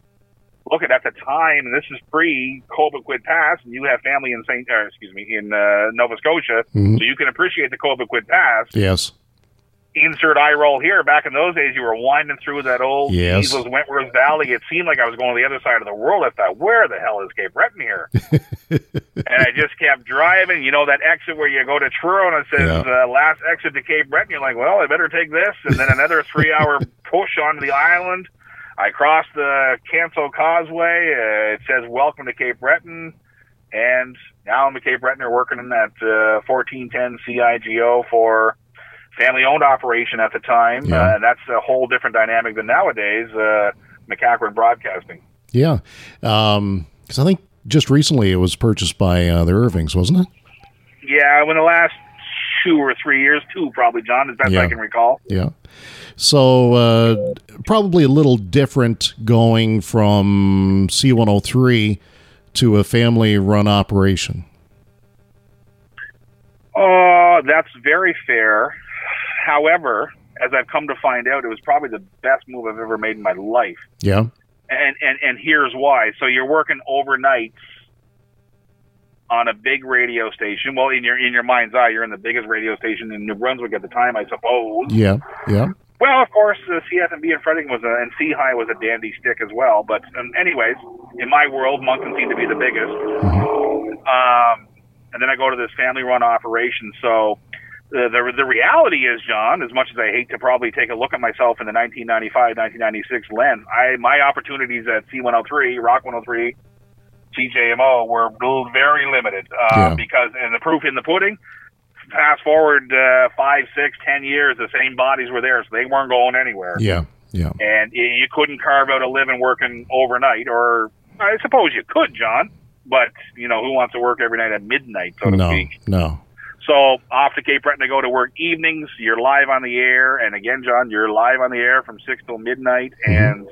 look at at the time, and this is pre Cobequid Pass, and you have family in Saint, or excuse me, in uh, Nova Scotia, Mhm. so you can appreciate the Cobequid Pass. Yes. Insert eye roll here. Back in those days, you were winding through that old Yes. Eagles Wentworth Valley. It seemed like I was going to the other side of the world. I thought, where the hell is Cape Breton here? [LAUGHS] and I just kept driving. You know that exit where you go to Truro and it says Yeah. uh, last exit to Cape Breton. You're like, well, I better take this, and then another three-hour [LAUGHS] push onto the island. I crossed the Canso Causeway. Uh, it says welcome to Cape Breton, and now I'm a Cape Bretoner working in that uh, 1410 CIGO for family-owned operation at the time, Yeah. uh, and that's a whole different dynamic than nowadays. Uh, McCackron Broadcasting. Yeah. Because I think just recently it was purchased by uh, the Irvings, wasn't it? Yeah, when the last two or three years, two probably, John, as best Yeah. I can recall. Yeah. So uh, probably a little different going from C103 to a family run operation. Oh, that's very fair. However, as I've come to find out, it was probably the best move I've ever made in my life. Yeah. And and and here's why. So you're working overnights on a big radio station. Well, in your in your mind's eye, you're in the biggest radio station in New Brunswick at the time, I suppose. Yeah. Yeah. Well, of course, uh, CFNB in Fredericton was a, and C High was a dandy stick as well. But um, anyways, in my world, Moncton seemed to be the biggest. Um, and then I go to this family-run operation. So the, the the reality is, John, as much as I hate to probably take a look at myself in the 1995, 1996 lens, I my opportunities at C103, Rock 103, CJMO were very limited uh, Yeah. because, and the proof in the pudding. Fast forward uh, five, six, ten years, the same bodies were there, so they weren't going anywhere Yeah. Yeah. and you couldn't carve out a living working overnight, or I suppose you could, John. But you know, who wants to work every night at midnight, so to No. speak? No. So off to Cape Breton to go to work evenings. You're live on the air, and again, John, you're live on the air from six till midnight, and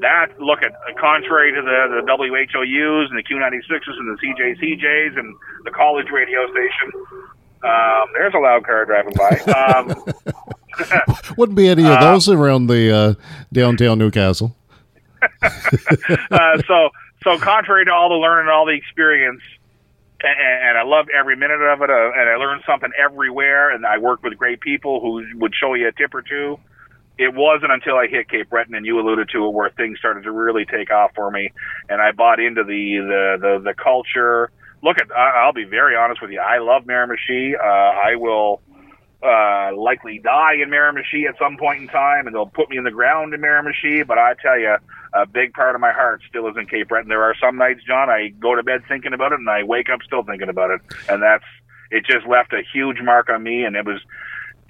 that look at contrary to the the WHOUs and the Q96s and the CJCJs and the college radio station. Um, there's a loud car driving by. [LAUGHS] Um, [LAUGHS] Wouldn't be any of uh, those around the uh, downtown Newcastle. [LAUGHS] uh, so, so contrary to all the learning, and all the experience, and, and I loved every minute of it, uh, and I learned something everywhere, and I worked with great people who would show you a tip or two it wasn't until I hit Cape Breton and you alluded to it where things started to really take off for me, and I bought into the the the, the culture. Look at, I'll be very honest with you. I love Miramichi. Uh, I will uh, likely die in Miramichi at some point in time, and they'll put me in the ground in Miramichi. But I tell you, a big part of my heart still is in Cape Breton. There are some nights, John, I go to bed thinking about it, and I wake up still thinking about it, and that's it. Just left a huge mark on me, and it was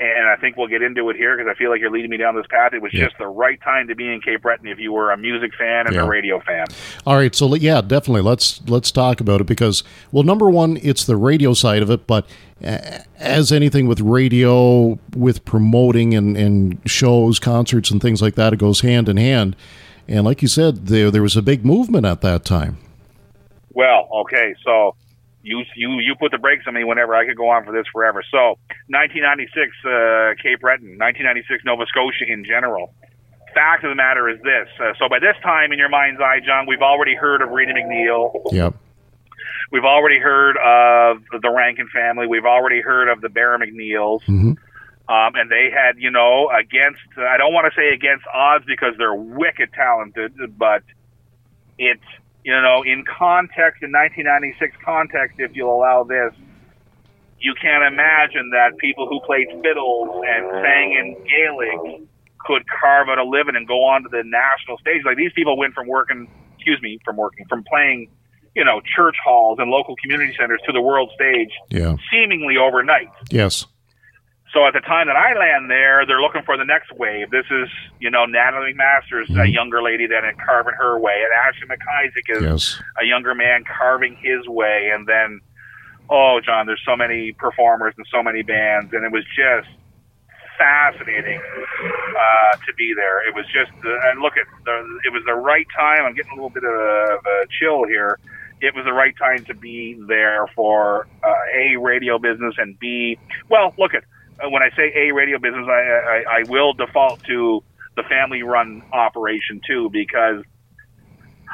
and I think we'll get into it here because I feel like you're leading me down this path. It was yeah. just the right time to be in Cape Breton if you were a music fan and yeah. a radio fan. All right, so yeah, definitely let's let's talk about it because well, number one, it's the radio side of it, but uh, as anything with radio, with promoting and, and shows, concerts, and things like that, it goes hand in hand. And like you said, there there was a big movement at that time. Well, okay, so you you you put the brakes on me whenever I could go on for this forever. So 1996 uh, Cape Breton, 1996 Nova Scotia in general. Fact of the matter is this. Uh, so by this time in your mind's eye, John, we've already heard of Rita MacNeil. Yep. We've already heard of the Rankin family. We've already heard of the Barra MacNeils. Mm-hmm. Um, and they had, you know, against, I don't want to say against odds because they're wicked talented, but it's you know, in context, in 1996 context, if you'll allow this, you can't imagine that people who played fiddles and sang in Gaelic could carve out a living and go on to the national stage. Like these people went from working, excuse me, from working, from playing, you know, church halls and local community centers to the world stage, yeah. seemingly overnight. Yes. So at the time that I land there, they're looking for the next wave. This is, you know, Natalie MacMasters, mm-hmm. a younger lady that is carving her way, and Ashley McIsaac is yes. a younger man carving his way, and then, oh, John, there's so many performers and so many bands, and it was just fascinating uh, to be there. It was just, uh, and look at, the, it was the right time. I'm getting a little bit of a, of a chill here it was the right time to be there for uh, a radio business and b well look at when I say a radio business, I, I, I will default to the family run operation too because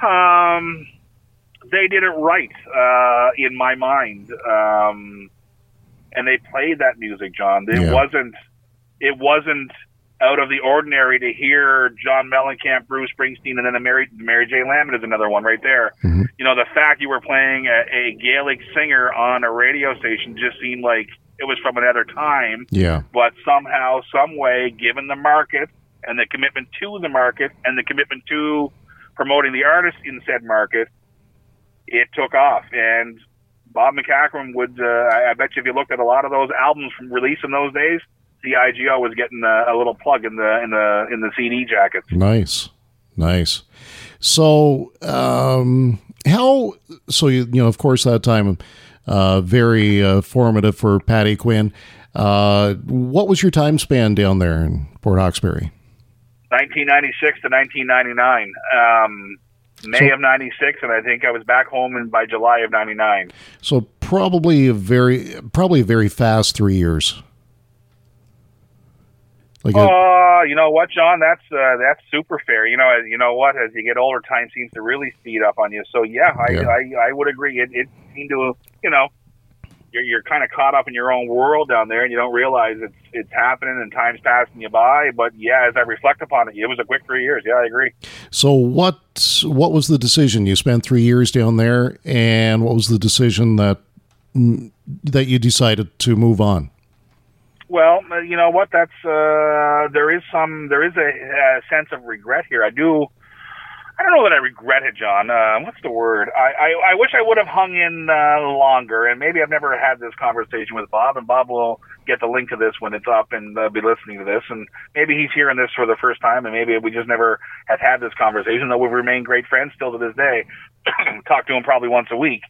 um, they did it right uh, in my mind, um, and they played that music, John. It yeah. wasn't it wasn't out of the ordinary to hear John Mellencamp, Bruce Springsteen, and then the Mary Mary Jane Lamond is another one right there. Mm-hmm. You know, the fact you were playing a, a Gaelic singer on a radio station just seemed like it was from another time. Yeah. But somehow, some way, given the market and the commitment to the market and the commitment to promoting the artist in said market, it took off. And Bob McCracken would, uh, I bet you if you looked at a lot of those albums from release in those days, CIGO was getting a, a little plug in the in the in the CD jackets. Nice, nice. So, um, how? So you you know, of course, that time uh, very uh, formative for Patty Quinn. Uh, what was your time span down there in Port Hawkesbury? 1996 to 1999. Um, May so, of 96 and I think I was back home in by July of 99. So probably a very probably a very fast 3 years. Like a, uh, you know what, John? That's uh, that's super fair. You know, as, you know what? As you get older, time seems to really speed up on you. So yeah, I yeah. I, I would agree. It, it to, you know, you're you're kind of caught up in your own world down there, and you don't realize it's it's happening and time's passing you by. But yeah, as I reflect upon it, it was a quick three years. Yeah, I agree. So what what was the decision? You spent three years down there, and what was the decision that that you decided to move on? Well, uh, you know what? That's uh, there is some there is a, a sense of regret here. I do. I don't know that I regret it, John. Uh, what's the word? I, I, I wish I would have hung in uh, longer, and maybe I've never had this conversation with Bob, and Bob will get the link to this when it's up and uh, be listening to this, and maybe he's hearing this for the first time, and maybe we just never have had this conversation, though we've remained great friends still to this day. [COUGHS] Talk to him probably once a week.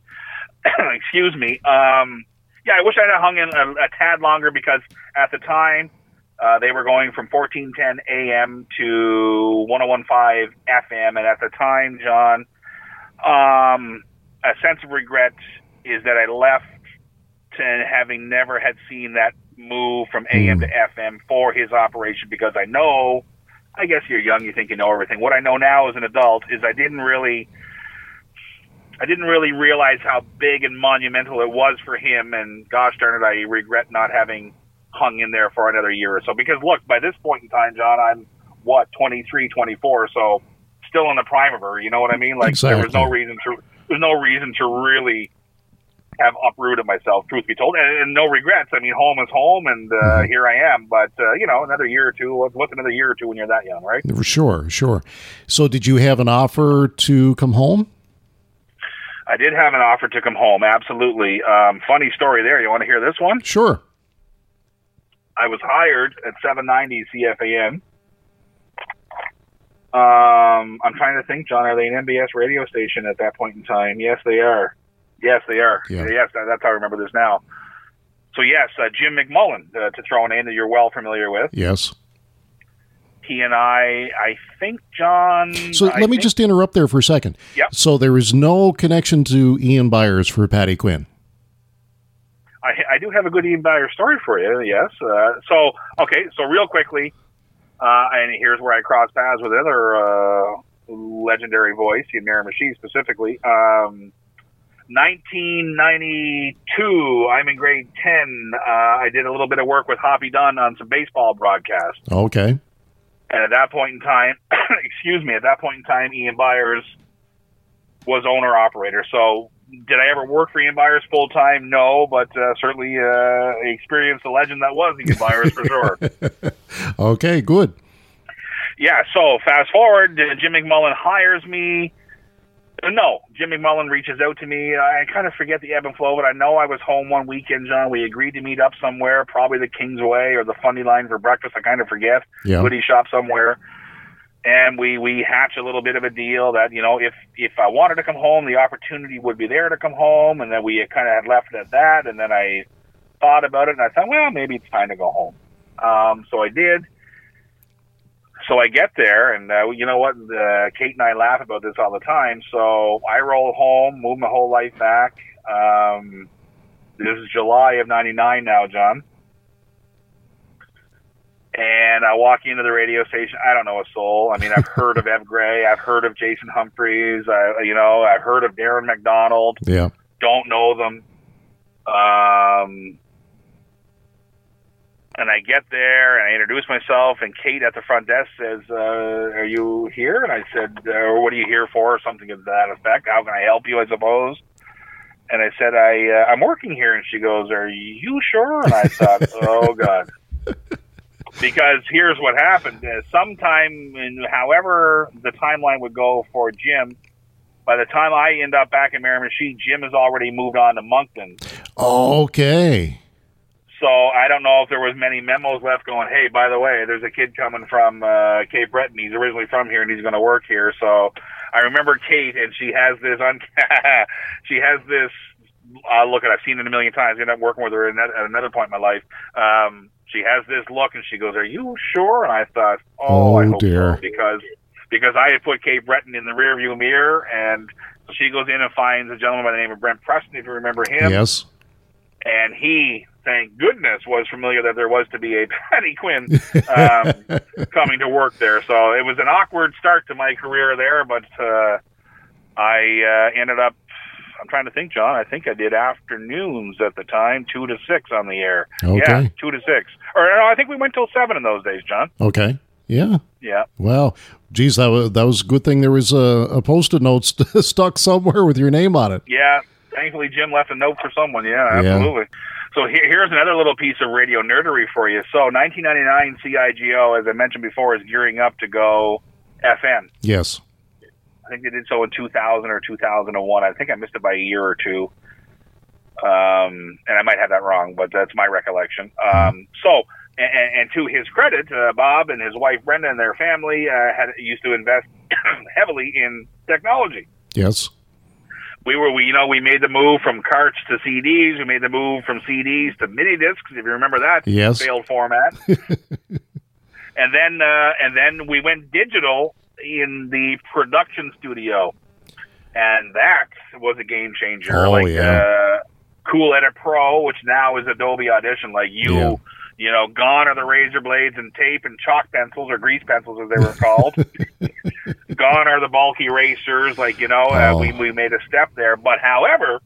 [COUGHS] Excuse me. Um, yeah, I wish I'd have hung in a, a tad longer because at the time, Uh, they were going from 1410 AM to 1015 FM, and at the time, John, um, a sense of regret is that I left to having never had seen that move from AM to FM for his operation because I know, I guess you're young, you think you know everything. What I know now as an adult is I didn't really, I didn't really realize how big and monumental it was for him. And gosh darn it, I regret not having hung in there for another year or so. Because look, by this point in time, John, I'm what 23, 24, so still in the prime of her. You know what I mean? Like Exactly. there was no reason to, there's no reason to really have uprooted myself, truth be told, and, and no regrets. I mean, home is home, and uh, Mm-hmm. here I am. But uh, you know, another year or two. What's, another year or two when you're that young, right? For sure, sure. So, did you have an offer to come home? I did have an offer to come home. Absolutely. Um, funny story there. You want to hear this one? Sure. I was hired at 790 CFAN. Um, I'm trying to think, John. Are they an MBS radio station at that point in time? Yes, they are. Yes, they are. Yeah. Yes, that's how I remember this now. So yes, uh, Jim McMullen uh, to throw a name that you're well familiar with. Yes. He and I, I think, John. So, I let me think- just interrupt there for a second. Yep. So, there is no connection to Ian Byers for Patty Quinn. I, I do have a good Ian Byer story for you. Yes. Uh, so okay. So real quickly, uh, and here's where I cross paths with another uh, legendary voice, Ian Miramichi specifically. Um, 1992. I'm in grade 10. Uh, I did a little bit of work with Hoppy Dunn on some baseball broadcasts. Okay. And at that point in time, [COUGHS] excuse me, at that point in time, Ian Byers was owner operator. So, did I ever work for Ian Byers full time? No, but uh, certainly uh, experienced the legend that was Ian Byers for sure. [LAUGHS] Okay, good. Yeah. So fast forward, uh, Jim McMullen hires me. Uh, No, Jim McMullen reaches out to me. I kind of forget the ebb and flow, but I know I was home one weekend, John. We agreed to meet up somewhere, probably the Kingsway or the Funny Line for breakfast. I kind of forget. Yeah. Goodie shop somewhere. And we we hatch a little bit of a deal that you know if if I wanted to come home, the opportunity would be there to come home, and then we kind of had left it at that. And then I thought about it, and I thought, well, maybe it's time to go home. Um, so I did. So I get there, and uh, you know what? Uh, Kate and I laugh about this all the time. So I roll home, move my whole life back. Um, this is July of '99 now, John. And I walk into the radio station. I don't know a soul. I mean, I've heard of [LAUGHS] Ev Gray. I've heard of Jason Humphreys. I, you know, I've heard of Darren McDonald Yeah. don't know them. Um, and I get there and I introduce myself, and Kate at the front desk says, uh, "Are you here?" And I said, uh, "What are you here for?" Or something of that effect. How can I help you? I suppose. And I said, "I uh, I'm working here." And she goes, "Are you sure?" And I thought, [LAUGHS] "Oh God." Because here's what happened. Uh, sometime in however the timeline would go for Jim, by the time I end up back in Miramichi, Jim has already moved on to Moncton. Okay. So I don't know if there was many memos left going, hey, by the way, there's a kid coming from uh, Cape Breton. He's originally from here and he's going to work here. So I remember Kate, and she has this un- [LAUGHS] she has this. Uh, look at, I've seen it a million times. I ended up working with her at another- at another point in my life. Um, she has this look, and she goes, "Are you sure?" And I thought, "Oh, I Oh, hope dear. so," because because I had put Cape Breton in the rearview mirror, and so she goes in and finds a gentleman by the name of Brent Preston, if you remember him Yes. and he, thank goodness, was familiar that there was to be a [LAUGHS] Patty Quinn um, [LAUGHS] coming to work there. So it was an awkward start to my career there, but uh, I uh, ended up. I'm trying to think, John. I think I did afternoons at the time, two to six on the air. Yeah, Okay. two to six. Or no, I think we went till seven in those days, John. Okay. Yeah. Yeah. Well, geez, that was that was a good thing. There was a, a post-it note st- [LAUGHS] stuck somewhere with your name on it. Yeah, thankfully Jim left a note for someone. Yeah, Yeah. absolutely. So here, here's another little piece of radio nerdery for you. So 1999 CIGO, as I mentioned before, is gearing up to go FM. Yes. I think they did so in 2000 or 2001. I think I missed it by a year or two. Um, and I might have that wrong, but that's my recollection. Um, so, and, and, to his credit, uh, Bob and his wife Brenda and their family uh, had used to invest [COUGHS] heavily in technology. Yes. we were, we, you know, we made the move from carts to CDs. We made the move from CDs to mini discs. If you remember that Yes. failed format. [LAUGHS] and then, uh, and then we went digital in the production studio, and that was a game changer. Oh, like, yeah. uh, Cool Edit Pro, which now is Adobe Audition. Like you, Yeah. you know, gone are the razor blades and tape and chalk pencils or grease pencils as they were called. [LAUGHS] gone are the bulky erasers. Like you know, uh, Oh. we we made a step there. But however,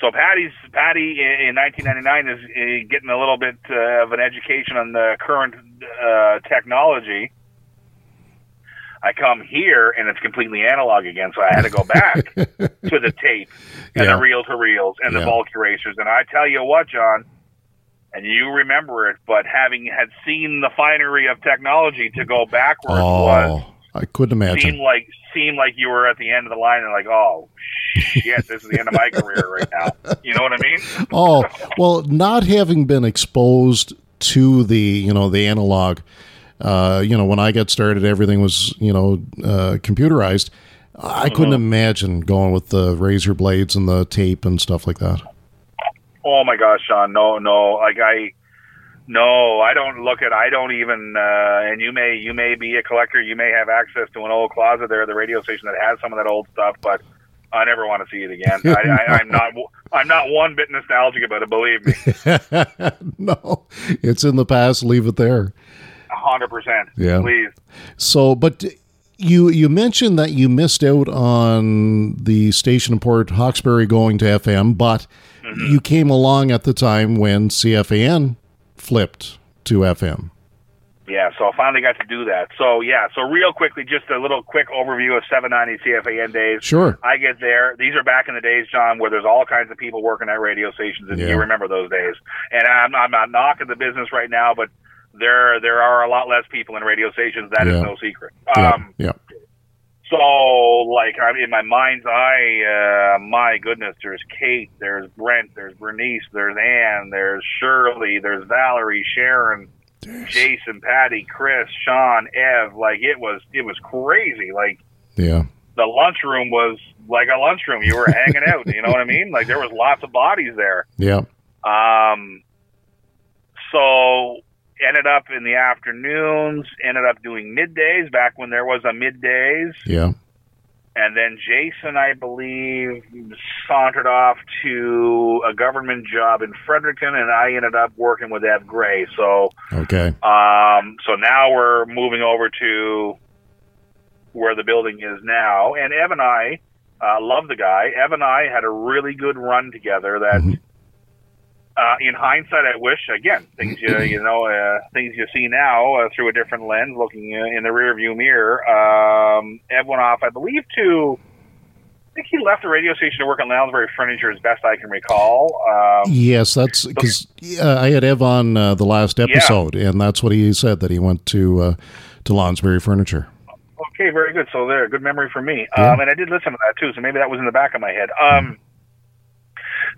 so Patty's Patty in, in 1999 is uh, getting a little bit uh, of an education on the current uh, technology. I come here and it's completely analog again, so I had to go back [LAUGHS] to the tape and Yeah. the reel to reels and the Yeah. bulk erasers. And I tell you what, John, and you remember it, but having had seen the finery of technology to go backwards oh, was Oh, I couldn't imagine. seemed like seemed like you were at the end of the line and like, oh shit, this is the end of my career right now. You know what I mean? [LAUGHS] oh well not having been exposed to the you know the analog uh, you know when i got started everything was you know uh, computerized i couldn't imagine going with the razor blades and the tape and stuff like that Oh my gosh, Sean, no, no, like I. No, I don't look at. I don't even. Uh, and you may, you may be a collector. You may have access to an old closet there at the radio station that has some of that old stuff. But I never want to see it again. [LAUGHS] I, I'm not. I'm not one bit nostalgic about it. Believe me, [LAUGHS] no it's in the past leave it there hundred percent. Yeah. Please. so but you you mentioned that you missed out on the station in port hawkesbury going to fm but mm-hmm. you came along at the time when cfan flipped to fm Yeah, so I finally got to do that. So yeah, so real quickly, just a little quick overview of 790 CFAN days. sure I get there. These are back in the days, John, where there's all kinds of people working at radio stations, and Yeah. you remember those days. And I'm, I'm not knocking the business right now, but there there are a lot less people in radio stations. That is Yeah. no secret. yeah Um, yeah so like I'm in my mind's eye, uh, my goodness, there's Kate, there's Brent, there's Bernice, there's Ann, there's Shirley, there's Valerie, Sharon. Jason, Patty, Chris, Sean, Ev, like it was it was crazy. Like yeah the lunchroom was like a lunchroom. You were hanging out, you know what I mean? Like there was lots of bodies there. yeah Um so ended up in the afternoons, ended up doing middays back when there was a middays. yeah And then Jason, I believe, sauntered off to a government job in Fredericton, and I ended up working with Ev Gray. So okay um, so now we're moving over to where the building is now. And Ev and I uh, love the guy. Ev and I had a really good run together that, Mhm. Uh, in hindsight, I wish, again, things you, you know, uh, things you see now uh, through a different lens, looking uh, in the rearview mirror. Um, Ev went off, I believe, to. I think he left the radio station to work on Lounsbury Furniture, as best I can recall. Um, Yes, that's because uh, I had Ev on uh, the last episode, and that's what he said that he went to uh, to Lounsbury Furniture. Okay, very good. So there, good memory for me. Yeah. Um, and I did listen to that too, so maybe that was in the back of my head. Um,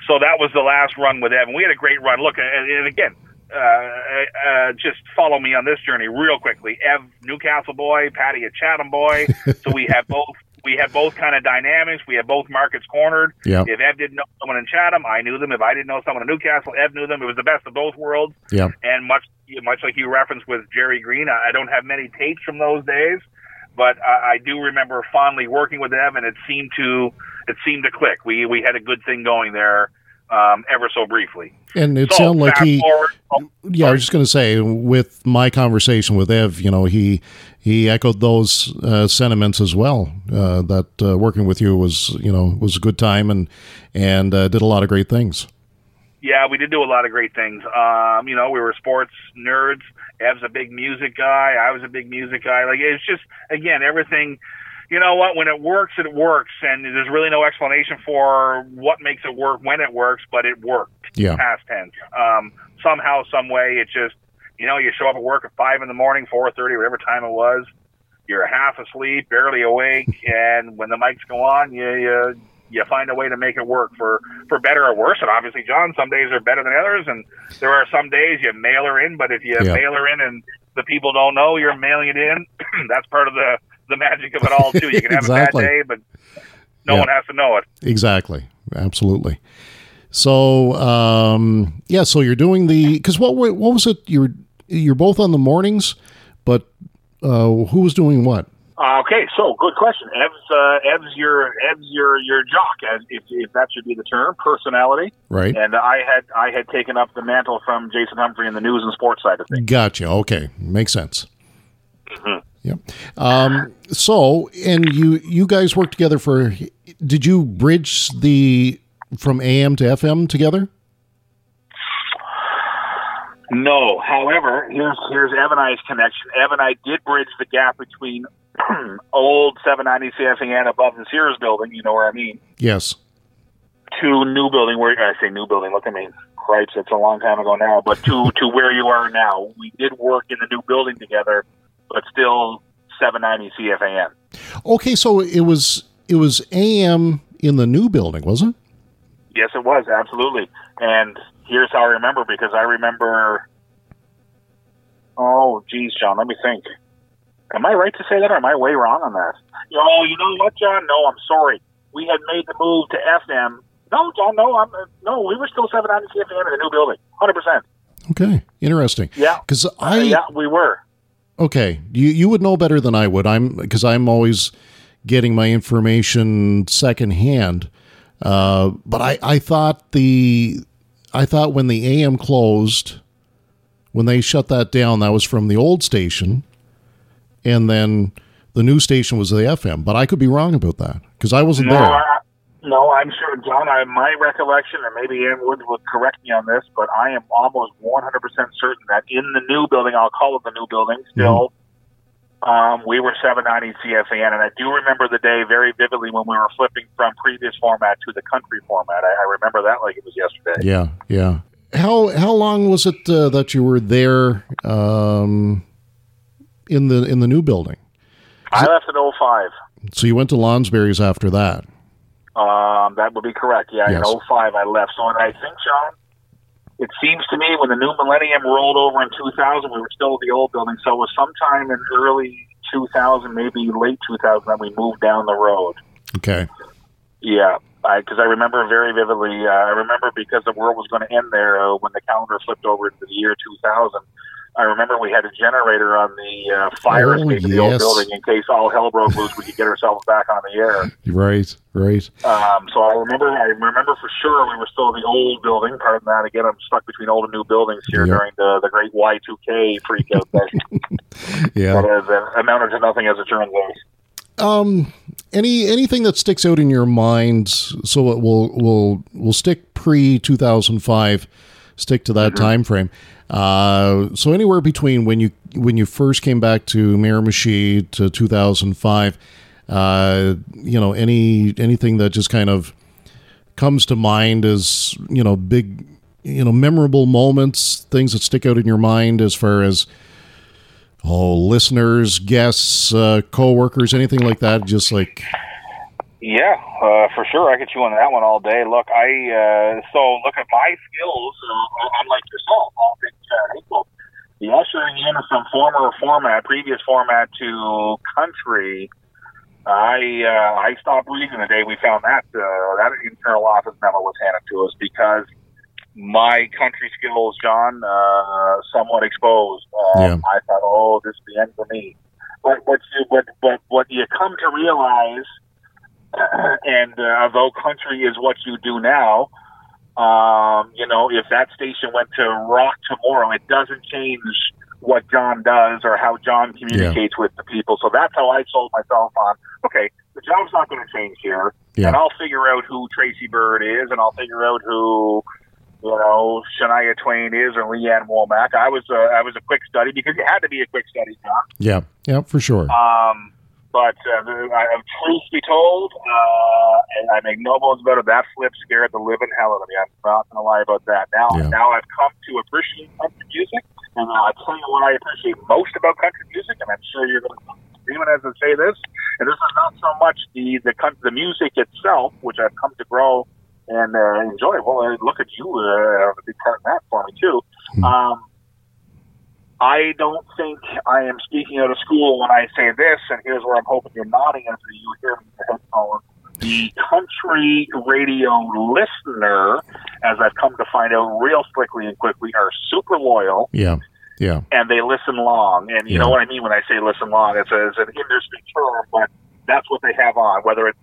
so that was the last run with Evan. We had a great run. Look, and, and again, uh, uh, just follow me on this journey real quickly. Ev, Newcastle boy, Patty, a Chatham boy. [LAUGHS] so we have both. We have both kind of dynamics. We have both markets cornered. Yeah, If Ev didn't know someone in Chatham, I knew them. If I didn't know someone in Newcastle, Ev knew them. It was the best of both worlds. yeah, And much much like you referenced with Jerry Green, I don't have many tapes from those days, but I, I do remember fondly working with them, and it seemed to it seemed to click. We we had a good thing going there, um, ever so briefly. and it so sounded like he. forward, oh, Yeah, I was just going to say, with my conversation with Ev, you know, he he echoed those uh, sentiments as well. Uh, that uh, working with you was, you know, was a good time, and and uh, did a lot of great things. yeah, we did do a lot of great things. Um, you know, we were sports nerds. Ev's a big music guy. I was a big music guy. Like it's just again everything. You know what? When it works, it works, and there's really no explanation for what makes it work when it works, but it worked. Yeah, past tense. Um, somehow, some way, it just you know you show up at work at five in the morning, four thirty, whatever time it was. You're half asleep, barely awake, [LAUGHS] and when the mics go on, you you you find a way to make it work for for better or worse. And obviously, John, some days are better than others, and there are some days you mail her in, but if you Yeah. mail her in and the people don't know you're mailing it in, [CLEARS THROAT] that's part of the the magic of it all too. You [LAUGHS] can have Exactly. a bad day, but No Yeah. one has to know it. Exactly. Absolutely. So, um, yeah. So you're doing the because what what was it? You're you're both on the mornings, but uh, who was doing what? Uh, okay, so good question. Ev's, uh, Ev's your Ev's your your jock, as if, if that should be the term, personality. Right. And I had I had taken up the mantle from Jason Humphrey in the news and sports side of things. Gotcha. Okay, makes sense. Yep. Um, so, and you you guys worked together for? Did you bridge the from AM to FM together? No, however, here's here's Ev and I's connection. Ev and I did bridge the gap between [CLEARS THROAT] old 790 CFAN above the Sears building. You know where I mean? Yes. to new building where I say new building. Look at me, cripes! It's a long time ago now. But to to where you are now, we did work in the new building together, but still 790 CFAN. Okay, so it was it was AM in the new building, wasn't it? Yes, it was absolutely. And here's how I remember because I remember. Oh, geez, John, let me think. Am I right to say that, or am I way wrong on that? Oh, you know what, John? No, I'm sorry. We had made the move to FM. No, John, no, I'm no. We were still 790 CFAN in the new building, 100. percent Okay, interesting. Yeah. Because I yeah, we were. Okay, you you would know better than I would. I'm because I'm always getting my information secondhand. Uh, but I I thought the I thought when the AM closed, when they shut that down, that was from the old station, and then the new station was the FM. But I could be wrong about that because I wasn't No, there. I, no, I'm sure, John. I, my recollection, and maybe Ann Wood would correct me on this, but I am almost 100% certain that in the new building, I'll call it the new building, still, um, we were 790 CFAN, and I do remember the day very vividly when we were flipping from previous format to the country format. I, I remember that like it was yesterday. Yeah, yeah. How how long was it uh, that you were there um, in the in the new building? I left in 05. So you went to Lounsbury's after that. Um, that would be correct. Yeah, Yes. in 05 I left. So, and I think, John, it seems to me when the new millennium rolled over in 2000, we were still at the old building. So it was sometime in early 2000, maybe late 2000, that we moved down the road. Okay. Yeah, because I, remember very vividly. Uh, I remember because the world was going to end there uh, when the calendar flipped over into the year 2000. I remember we had a generator on the uh, fire Oh, escape of the old building in case all hell broke loose. We could get ourselves back on the air. Right, right. Um, so I remember, I remember for sure we were still in the old building. Pardon that. Again, I'm stuck between old and new buildings here Yep. during the the great Y2K freak out that, [LAUGHS] Yeah. that has uh, amounted to nothing as it turns out. Um, any anything that sticks out in your mind? So it will will will stick pre two thousand five. Stick to that time frame. Uh, so anywhere between when you when you first came back to Miramichi to two thousand five. Uh, you know any anything that just kind of comes to mind as you know big you know memorable moments things that stick out in your mind as far as oh listeners guests uh co-workers anything like that just like Yeah, uh, for sure. I could chew on that one all day. Look, I uh, so look at my skills. Uh, unlike yourself, all things uh, equal. The ushering in from former format, previous format to country. I uh, I stopped reading the day we found that uh, that internal office memo was handed to us because my country skills, John, uh, somewhat exposed. Uh, Yeah. I thought, oh, this is the end for me. But what you but but what you come to realize [CLEARS THROAT] and uh, although country is what you do now, um, you know, if that station went to rock tomorrow, it doesn't change what John does or how John communicates with the people. So that's how I sold myself on. Okay, the job's not going to change here, Yeah. and I'll figure out who Tracy Byrd is, and I'll figure out who. You know, Shania Twain is or Lee Ann Womack. I was a, I was a quick study because it had to be a quick study, John. yeah yeah for sure Um, but uh, I, truth be told, uh, and I make no bones about it, that flip scared the living hell out of me. I'm not going to lie about that. Now, Yeah. now I've come to appreciate country music, and uh, I tell you what I appreciate most about country music, and I'm sure you're going to agreement as I say this. And this is not so much the the the music itself, which I've come to grow and uh, enjoy. Well, uh, look at you, uh, a big part of that for me too. Hmm. Um, I don't think I am speaking out of school when I say this, and here's where I'm hoping you're nodding as you hear me in the headphones. the country radio listener, as I've come to find out real slickly and quickly, are super loyal. Yeah. Yeah. And they listen long. And you Yeah. know what I mean when I say listen long? It's, a, it's an industry term, but that's what they have on, whether it's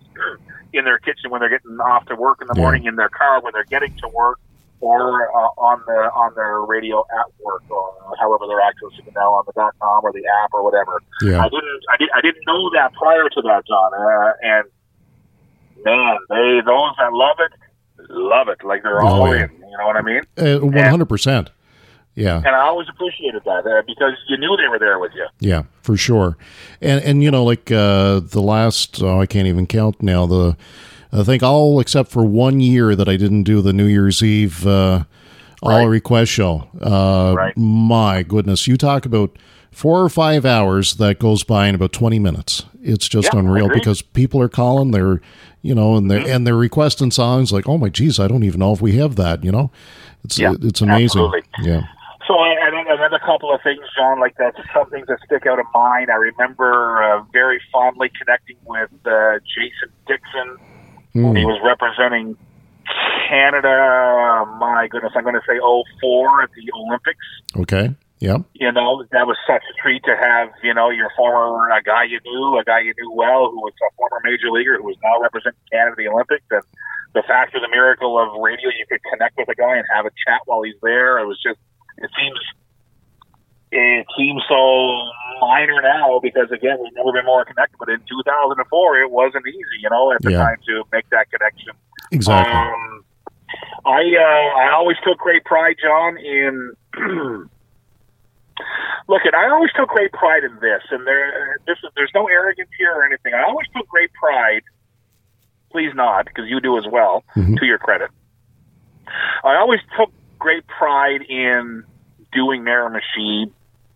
in their kitchen when they're getting off to work in the Yeah. morning, in their car when they're getting to work, or uh, on the on their radio at work, or however they're accessing it now on the dot com or the app or whatever. Yeah. I didn't I, did, I didn't know that prior to that, John. Uh, and man, they those that love it love it. Like they're Oh, all yeah. in. You know what I mean? Uh, One hundred percent. Yeah. And I always appreciated that uh, because you knew they were there with you. Yeah, for sure. And and you know, like uh, the last, oh, I can't even count now. The I think all except for one year that I didn't do the New Year's Eve uh, all Right. request show. Uh, Right. My goodness, you talk about four or five hours that goes by in about twenty minutes. It's just Yeah, unreal because people are calling. They're you know, and they're and they're requesting songs like, oh my geez, I don't even know if we have that. You know, it's Yeah, it's amazing. absolutely. Yeah. So, and, and then a couple of things, John, like that. Some things that stick out of mind. I remember uh, very fondly connecting with uh, Jason Dickson. Hmm. He was representing Canada. My goodness, I'm going to say 04 at the Olympics. Okay. Yeah. You know, that was such a treat to have, you know, your former, a guy you knew, a guy you knew well, who was a former major leaguer, who was now representing Canada at the Olympics. And the fact of the miracle of radio, you could connect with a guy and have a chat while he's there. It was just, it seems, it seems so minor now because, again, we've never been more connected. But in 2004, it wasn't easy, you know, at the Yeah. time to make that connection. Exactly. Um, I uh, I always took great pride, John, in [CLEARS THROAT] look at. I always took great pride in this, and there this is, there's no arrogance here or anything. I always took great pride. Please nod because you do as well. Mhm. To your credit, I always took great pride in doing Miramichi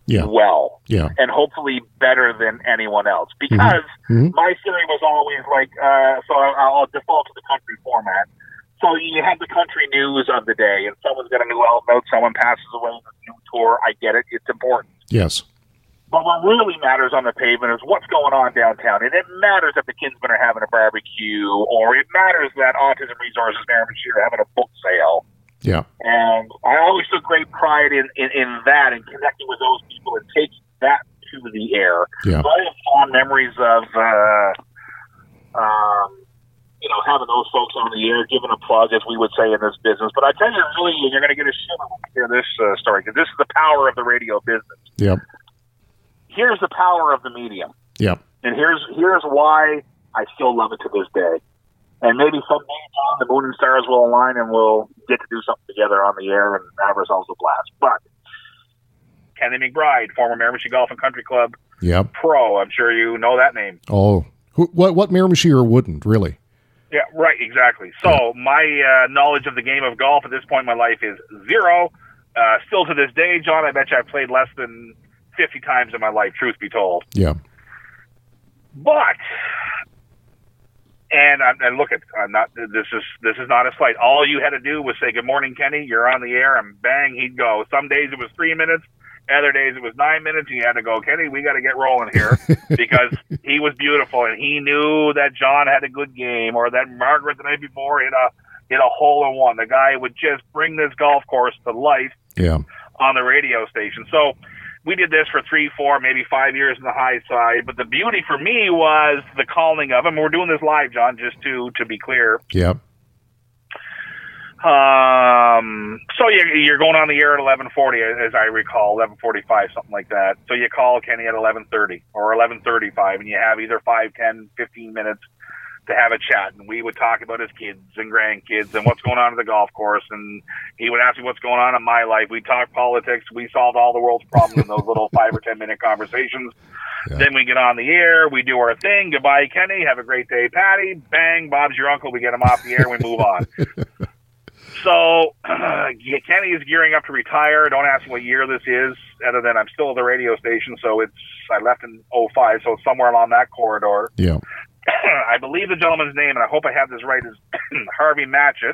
Yeah. well Yeah. and hopefully better than anyone else because Mhm. my theory was always like uh, so I- I'll default to the country format. So you have the country news of the day, and someone's got a new album out, someone passes away on a new tour. I get it; it's important. Yes. But what really matters on the pavement is what's going on downtown, and it matters that the Kinsmen are having a barbecue, or it matters that Autism Resources Miramichi are having a book sale. Yeah. And I always took great pride in, in, in that and connecting with those people and taking that to the air. Yeah. So I have fond memories of, uh, um, you know, having those folks on the air, giving a plug, as we would say in this business. But I tell you, really, you're going to get a shiver when you hear this uh, story because this is the power of the radio business. Yep. Here's the power of the medium, Yep. and here's here's why I still love it to this day. And maybe someday, John, the moon and stars will align, and we'll get to do something together on the air and have ourselves a blast. But Kenny McBride, former Miramichi Golf and Country Club Yep. pro, I'm sure you know that name. Oh, who, what what Miramichi or wouldn't really? Yeah, right, exactly. So my uh, knowledge of the game of golf at this point in my life is zero. Uh, still to this day, John, I bet you I've played less than 50 times in my life, truth be told. Yeah. But, and, I'm, and look at, I'm not, this is, this is not a slight. All you had to do was say, good morning, Kenny, you're on the air, and bang, he'd go. Some days it was three minutes. Other days it was nine minutes, and you had to go, Kenny, we got to get rolling here [LAUGHS] because he was beautiful, and he knew that John had a good game, or that Margaret the night before hit a hit a hole in one. The guy would just bring this golf course to life Yeah. on the radio station. So we did this for three, four, maybe five years in the high side. But the beauty for me was the calling of him. We're doing this live, John, just to to be clear. Yep. Um, so you, you're going on the air at 11:40, as I recall, 11:45, something like that. So you call Kenny at 11:30 or 11:35, and you have either 5, 10, 15 minutes to have a chat, and we would talk about his kids and grandkids and what's going on at the golf course, and he would ask me what's going on in my life. We talk politics. We solved all the world's problems in those [LAUGHS] little five or ten minute conversations. Yeah. Then we get on the air, we do our thing. Goodbye, Kenny. Have a great day, Patty. Bang, Bob's your uncle. We get him off the air, and we move on. [LAUGHS] So [CLEARS THROAT] Kenny is gearing up to retire. Don't ask me what year this is, other than I'm still at the radio station. So it's I left in 05, so it's somewhere along that corridor. Yeah. [COUGHS] I believe the gentleman's name, and I hope I have this right, is [COUGHS] Harvey Matchett.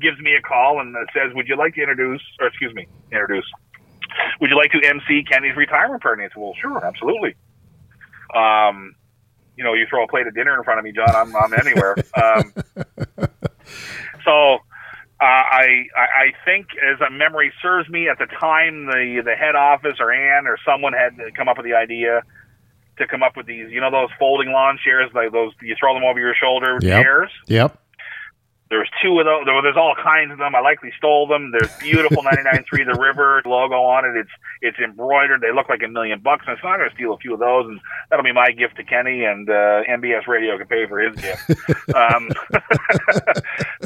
Gives me a call and says, "Would you like to introduce, or excuse me, introduce? Would you like to MC Kenny's retirement party?" I said, "Well, sure, absolutely." Um, you know, you throw a plate of dinner in front of me, John, I'm, I'm anywhere. [LAUGHS] Um, so uh, I, I I think, as a memory serves me, at the time the the head office or Ann or someone had come up with the idea to come up with these, you know, those folding lawn chairs, like those you throw them over your shoulder Yep. chairs. Yep. There's two of those. There's all kinds of them. I likely stole them. There's beautiful [LAUGHS] 99.3 The River logo on it. It's it's embroidered. They look like a million bucks. And so I'm going to steal a few of those, and that'll be my gift to Kenny, and uh, MBS Radio can pay for his gift. [LAUGHS] um, [LAUGHS]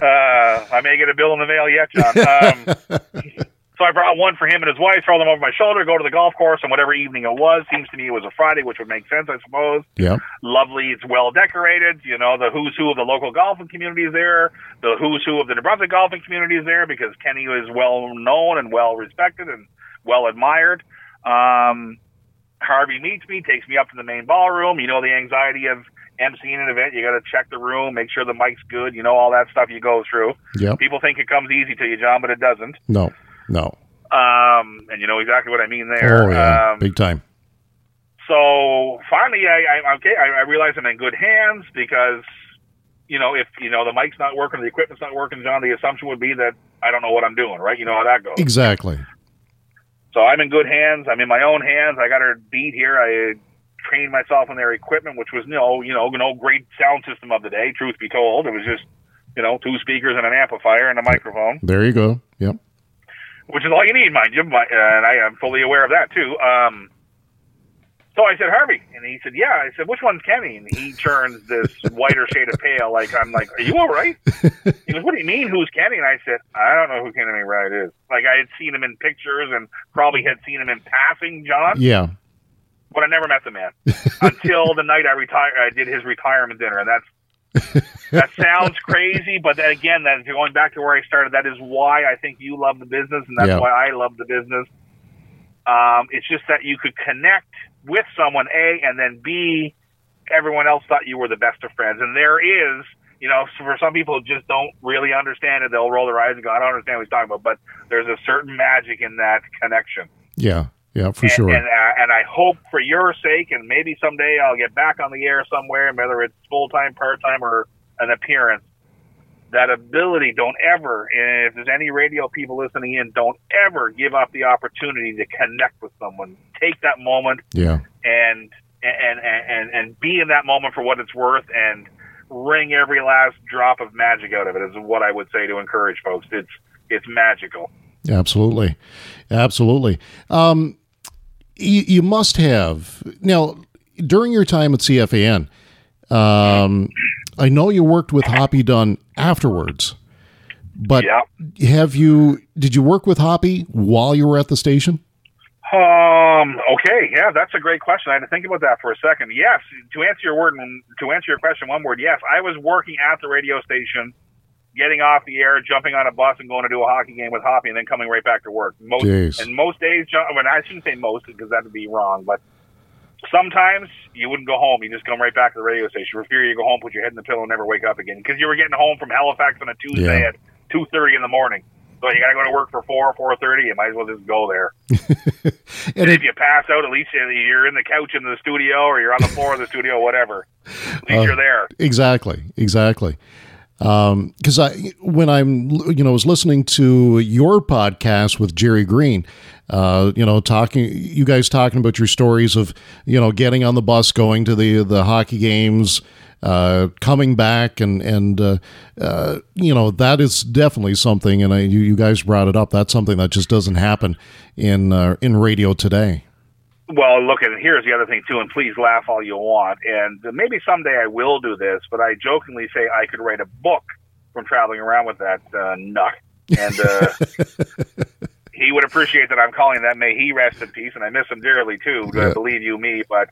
uh, I may get a bill in the mail yet, John. Um, so I brought one for him and his wife, throw them over my shoulder, go to the golf course on whatever evening it was. Seems to me it was a Friday, which would make sense, I suppose Yeah. lovely. It's well decorated. You know, the who's who of the local golfing community is there. The who's who of the Brunswick golfing community is there because Kenny is well known and well respected and well admired. Um, Harvey meets me, takes me up to the main ballroom. You know, the anxiety of emceeing an event. You got to check the room, make sure the mic's good. You know, all that stuff you go through. Yep. People think it comes easy to you, John, but it doesn't. No. No. Um, and you know exactly what I mean there. Oh yeah. Um, Big time. so finally, I, I okay, I, I realize I'm in good hands because, you know, if you know the mic's not working, the equipment's not working, John, the assumption would be that I don't know what I'm doing, right? You know how that goes. Exactly. So I'm in good hands. I'm in my own hands. I got her beat here. I trained myself on their equipment, which was no, you know, no great sound system of the day. Truth be told, it was just, you know, two speakers and an amplifier and a microphone, There you go. Yep. Which is all you need, mind you. My, and I am fully aware of that too. Um, so I said, Harvey, and he said, Yeah. I said, Which one's Kenny? And he turns this [LAUGHS] whiter shade of pale, like I'm like, Are you all right? He goes, What do you mean? Who's Kenny? And I said, I don't know who Kenny McBride is. Like I had seen him in pictures and probably had seen him in passing, John. Yeah. but I never met the man [LAUGHS] until the night I retired. I did his retirement dinner, and that's that sounds crazy, but then again, that going back to where I started, that is why I think you love the business, and that's Yeah. why I love the business. Um, it's just that you could connect with someone, a, and then b, everyone else thought you were the best of friends, and there is. You know, for some people just don't really understand it, they'll roll their eyes and go, "I don't understand what he's talking about." But there's a certain magic in that connection Yeah. Yeah. For and, sure. And, uh, and I hope for your sake, and maybe someday I'll get back on the air somewhere, whether it's full time, part time, or an appearance. That ability, don't ever, if there's any radio people listening in, don't ever give up the opportunity to connect with someone. Take that moment yeah. and and and and be in that moment for what it's worth, and wring every last drop of magic out of it. Is what I would say to encourage folks. It's it's magical. Absolutely. Absolutely. Um, you, you must have now during your time at CFAN. Um, I know you worked with Hoppy Dunn afterwards, but Yeah. have you? Did you work with Hoppy while you were at the station? Um. Okay. Yeah, that's a great question. I had to think about that for a second. Yes. To answer your word, to answer your question, one word. Yes, I was working at the radio station, getting off the air, jumping on a bus, and going to do a hockey game with Hoppy, and then coming right back to work. Most Jeez. and most days. When I shouldn't say most because that would be wrong, but sometimes you wouldn't go home. You just come right back to the radio station. For fear you go home, put your head in the pillow, and never wake up again because you were getting home from Halifax on a Tuesday Yeah. at two thirty in the morning. So you got to go to work for four, or four thirty. You might as well just go there. [LAUGHS] And And it, if you pass out, at least you're in the couch in the studio or you're on the floor of the studio, whatever. At least Uh, you're there. Exactly, exactly. Because I, when I'm, you know, was listening to your podcast with Jerry Green, uh, you know, talking, you guys talking about your stories of, you know, getting on the bus, going to the the hockey games, uh, coming back, and and uh, uh, you know, that is definitely something. And I, you, you guys brought it up. That's something that just doesn't happen in uh, in radio today. Well, look, and here's the other thing too, and please laugh all you want. And maybe someday I will do this, but I jokingly say I could write a book from traveling around with that uh, nut. And uh, [LAUGHS] he would appreciate that I'm calling that. May he rest in peace. And I miss him dearly too. Yeah. Believe you me. But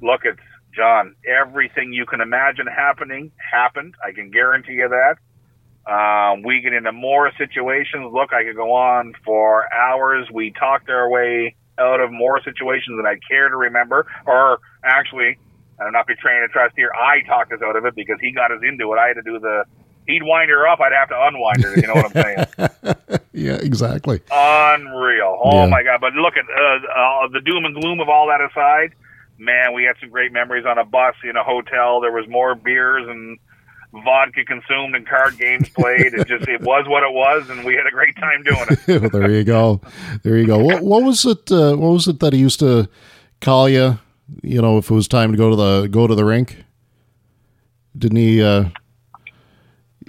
look at John. Everything you can imagine happening happened. I can guarantee you that. Um, we get into more situations. Look, I could go on for hours. We talked our way out of more situations than I care to remember. Or actually, I'm not betraying a trust here. I talked us out of it because he got us into it. I had to do the. He'd wind her up. I'd have to unwind her. You know what I'm saying? [LAUGHS] yeah, exactly. Unreal. Oh Yeah. my God! But look at uh, uh, the doom and gloom of all that aside. man, we had some great memories on a bus in a hotel. There was more beers and vodka consumed and card games played. It just it was what it was, and we had a great time doing it. well, [LAUGHS] there you go, there you go. What, what was it? Uh, what was it that he used to call you? You know, if it was time to go to the go to the rink, didn't he? Uh,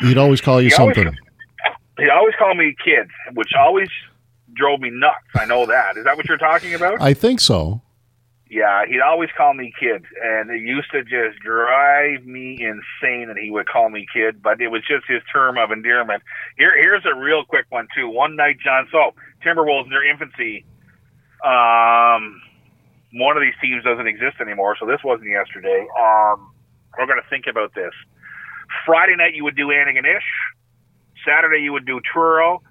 he'd always call you He always- something. He always called me kid, which always drove me nuts. I know that. Is that what you're talking about? I think so. Yeah, he'd always call me kid, and it used to just drive me insane that he would call me kid. But it was just his term of endearment. Here, here's a real quick one too. One night, John. So Timberwolves in their infancy. Um, one of these teams doesn't exist anymore, so this wasn't yesterday. Um, we're to think about this. Friday night, you would do Antigonish. Saturday, you would do Truro.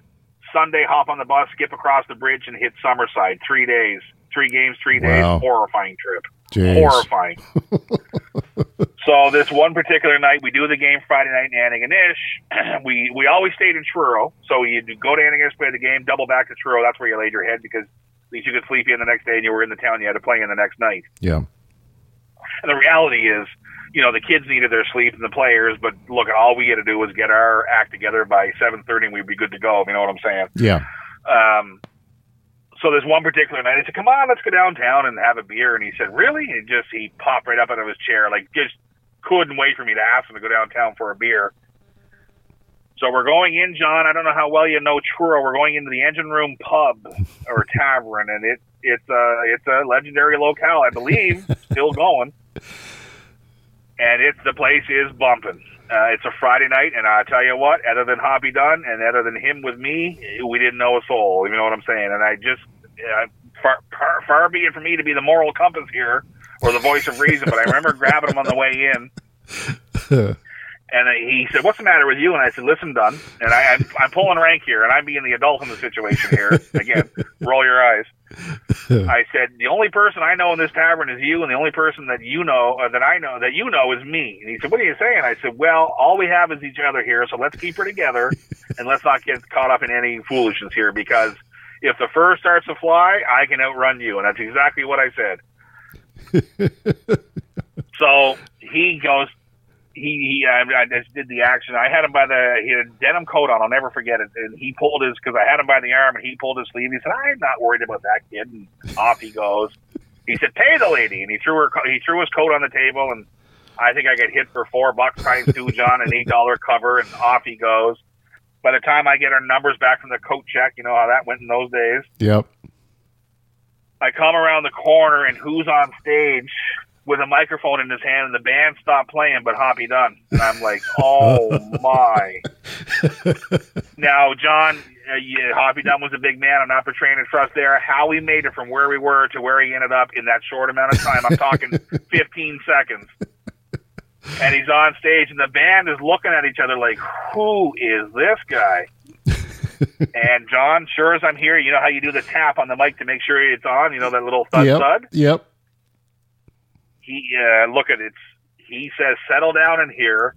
Sunday, hop on the bus, skip across the bridge, and hit Summerside. Three days, three games, three days. Wow. Horrifying trip. Jeez. Horrifying. [LAUGHS] so this one particular night, we do the game Friday night in Antigonish. [CLEARS THROAT] we we always stayed in Truro, so you go to Antigonish, play the game, double back to Truro. That's where you laid your head because at least you could sleep in the next day, and you were in the town you had to play in the next night. Yeah. And the reality is, you know, the kids needed their sleep and the players, but look, all we had to do was get our act together by seven thirty, and we'd be good to go. You know what I'm saying? Yeah. Um, so this one particular night, I said, "Come on, let's go downtown and have a beer." And he said, "Really?" And just he popped right up out of his chair, like just couldn't wait for me to ask him to go downtown for a beer. So we're going in, John. I don't know how well you know Truro. We're going into the Engine Room Pub [LAUGHS] or Tavern, and it it's a it's a legendary locale, I believe, [LAUGHS] still going. And it's the place is bumping. Uh, it's a Friday night, and I tell you what, other than Hoppy Dunn and other than him with me, we didn't know a soul. You know what I'm saying? And I just uh, far, far, far be it from me to be the moral compass here or the voice of reason, but I remember [LAUGHS] grabbing him on the way in. And he said, "What's the matter with you?" And I said, "Listen, Dunn." And I, I'm, I'm pulling rank here, and I'm being the adult in the situation here. Again, roll your eyes. I said, "The only person I know in this tavern is you, and the only person that you know, or that I know that you know, is me." And he said, "What are you saying?" I said, "Well, all we have is each other here, so let's keep her together, and let's not get caught up in any foolishness here, because if the fur starts to fly, I can outrun you." And that's exactly what I said. [LAUGHS] so he goes, he, he I, I just did the action. I had him by the he had a denim coat on. I'll never forget it. And he pulled his because I had him by the arm, and he pulled his sleeve. He said, "I'm not worried about that kid." And off he goes. He said, "Pay the lady," and he threw her. He threw his coat on the table, and I think I got hit for four bucks times two, John, an eight dollar cover, and off he goes. By the time I get our numbers back from the coat check, you know how that went in those days. Yep. I come around the corner, and who's on stage with a microphone in his hand, and the band stopped playing, but Hoppy Dunn. And I'm like, [LAUGHS] oh my. [LAUGHS] now, John, uh, yeah, Hoppy Dunn was a big man. I'm not portraying a trust there. How he made it from where we were to where he ended up in that short amount of time, I'm talking [LAUGHS] 15 seconds. And he's on stage, and the band is looking at each other like, who is this guy? [LAUGHS] and John, sure as I'm here, you know how you do the tap on the mic to make sure it's on. You know that little thud yep. thud. Yep. He uh, look at it. He says, "Settle down in here."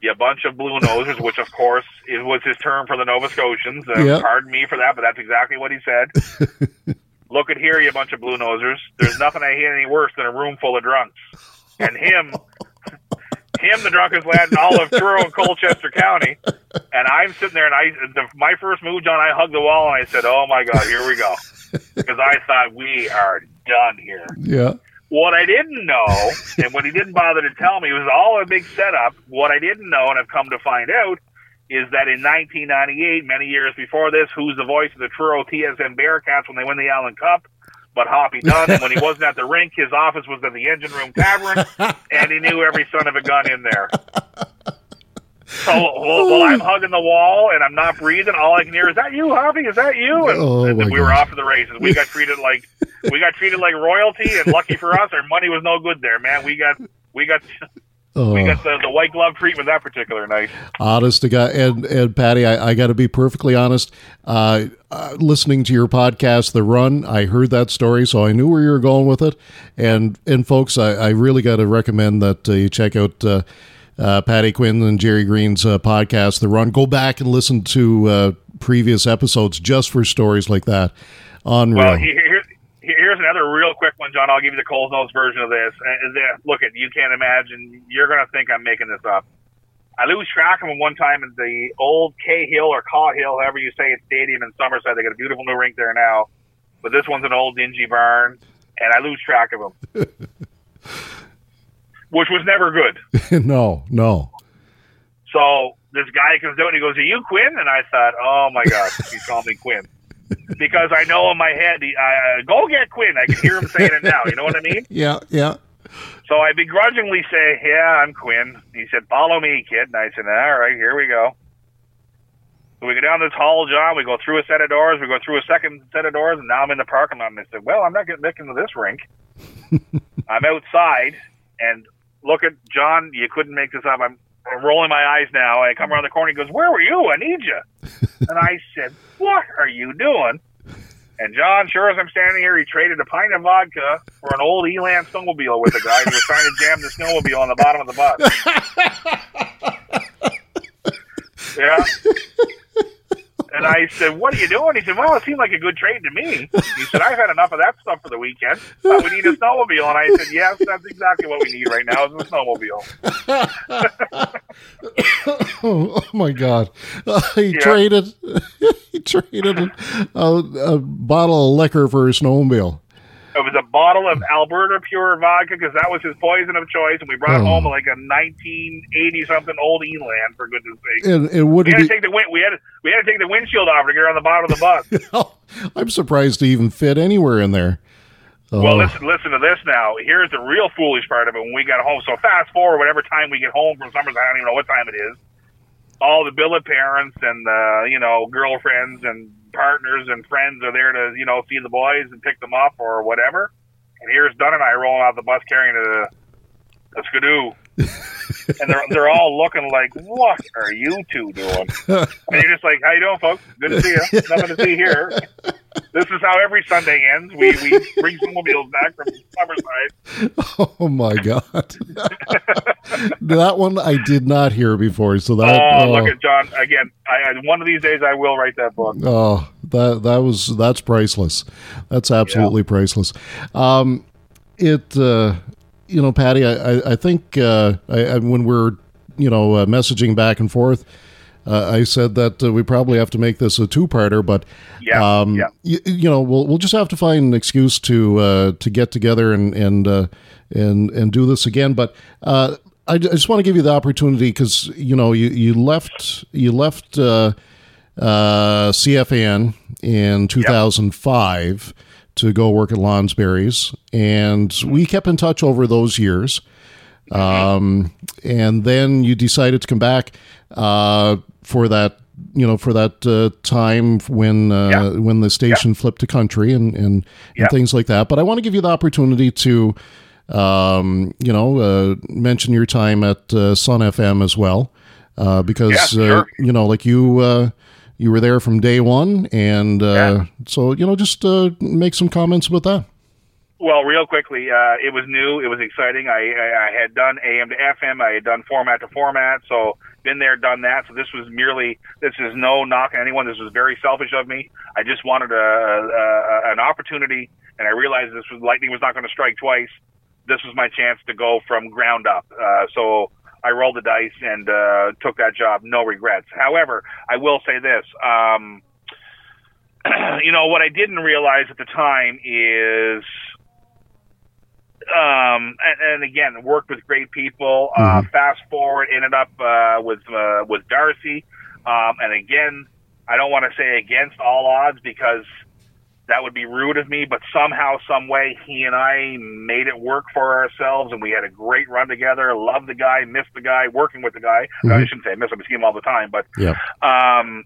You bunch of blue nosers, which of course it was his term for the Nova Scotians. Uh, Yep. Pardon me for that, but that's exactly what he said. [LAUGHS] Look at here, you bunch of blue nosers. There's nothing I hate any worse than a room full of drunks. And him, him, the drunkest lad in all of Truro and Colchester County. And I'm sitting there, and I, the, my first move, John, I hugged the wall and I said, "Oh my God, here we go," [LAUGHS] because I thought we are done here. Yeah. What I didn't know, and what he didn't bother to tell me, it was all a big setup. What I didn't know, and I've come to find out, is that in 1998, many years before this, who's the voice of the Truro TSM Bearcats when they win the Allen Cup? But Hoppy Dunn, and when he [LAUGHS] wasn't at the rink, his office was at the Engine Room Tavern, and he knew every son of a gun in there. So while, while I'm hugging the wall and I'm not breathing, all I can hear is that you, Hoppy? Is that you? And, Oh, and we were off to the races. We got treated like we got treated like royalty, and lucky for us, our money was no good there, man. We got we got Oh, we got the, the white glove treatment that particular night. honest to God, and and Patty, I, I got to be perfectly honest. Uh, uh, listening to your podcast, The Run, I heard that story, so I knew where you were going with it. And and folks, I, I really got to recommend that uh, you check out uh, uh, Patty Quinn and Jerry Green's uh, podcast, The Run. Go back and listen to uh, previous episodes just for stories like that. Unreal. Well, here's another real quick one, John. I'll give you the Coles Notes version of this. Uh, look, at you can't imagine. You're going to think I'm making this up. I lose track of him one time in the old Cahill or Caw Hill, however you say it, stadium in Summerside. They got a beautiful new rink there now, but this one's an old dingy barn, and I lose track of him, [LAUGHS] which was never good. [LAUGHS] no, no. So this guy comes out and he goes, "Are you Quinn?" And I thought, "Oh my God, he's calling me Quinn." Because I know in my head, uh, go get Quinn. I can hear him saying it now. You know what I mean? [LAUGHS] Yeah, yeah. So I begrudgingly say, "Yeah, I'm Quinn." He said, "Follow me, kid." And I said, "All right, here we go." So we go down this hall, John. We go through a set of doors. We go through a second set of doors, and now I'm in the parking lot. And I said, "Well, I'm not getting back into this rink. [LAUGHS] I'm outside." And look at John. You couldn't make this up. I'm, I'm rolling my eyes now. I come around the corner. He goes, "Where were you? I need you." [LAUGHS] and I said, "What are you doing?" And John, sure as I'm standing here, he traded a pint of vodka for an old Elan snowmobile with a guy who was trying to jam the snowmobile on the bottom of the bus. [LAUGHS] yeah. And I said, "What are you doing?" He said, "Well, it seemed like a good trade to me." He said, "I've had enough of that stuff for the weekend. But we need a snowmobile." And I said, "Yes, that's exactly what we need right now is a snowmobile." [LAUGHS] oh, my God! Uh, he Yeah. traded. [LAUGHS] he traded a, a bottle of liquor for a snowmobile. It was a bottle of Alberta Pure vodka because that was his poison of choice, and we brought Oh. home like a 1980 something old Elan for goodness sake. And it We wouldn't had to be. take the win- we had to, we had to take the windshield off to get on the bottom of the bus. [LAUGHS] I'm surprised to even fit anywhere in there. Oh, Well, listen, listen to this now. Here's the real foolish part of it when we got home. So fast forward, whatever time we get home from Summers, I don't even know what time it is. All the billet parents and uh, you know girlfriends and partners and friends are there to you know see the boys and pick them up or whatever. And here's Dunn and I rolling out the bus carrying a, a skidoo. [LAUGHS] [LAUGHS] and they're they're all looking like, "What are you two doing?" And you're just like, "How you doing, folks? Good to see you. Nothing to see here." This is how every Sunday ends. We we bring snowmobiles back from Summerside. oh my God! [LAUGHS] that one I did not hear before. So that. Oh, oh, look at John again. I, I one of these days I will write that book. Oh, that that was that's priceless. That's absolutely priceless. Um, it, uh, you know, Patty, I I, think uh, I, when we're you know uh, messaging back and forth, uh, I said that uh, we probably have to make this a two-parter, but Yeah, um, yeah. y- you know, we'll we'll just have to find an excuse to uh, to get together and and uh, and and do this again. But uh, I, I just want to give you the opportunity because you know you you left you left. Uh, uh, CFAN in 2005 to go work at Lounsbury's, and we kept in touch over those years. Um, and then you decided to come back uh, for that, you know, for that uh, time when uh, Yeah. when the station flipped to country and and, and things like that. But I want to give you the opportunity to, um, you know, uh, mention your time at uh, Sun FM as well, uh, because Yeah, uh, sure. you know, like you. You were there from day one, and uh, Yeah. so you know, just uh, make some comments about that. Well, real quickly, uh, it was new. It was exciting. I, I, I had done AM to FM. I had done format to format. So been there, done that. So this was merely. This is no knock on anyone. This was very selfish of me. I just wanted a, a, an opportunity, and I realized this was lightning was not going to strike twice. This was my chance to go from ground up. Uh, so I rolled the dice and uh, took that job. No regrets. However, I will say this. Um, [CLEARS THROAT] you know what I didn't realize at the time is um, and, and again, worked with great people. Uh, fast forward, ended up uh, with uh, with Darcy, um, and again, I don't want to say against all odds because that would be rude of me. But somehow, some way, he and I made it work for ourselves, and we had a great run together. Loved the guy, missed the guy, working with the guy. I Mhm. shouldn't say I miss him; I see him all the time, but Yeah. um,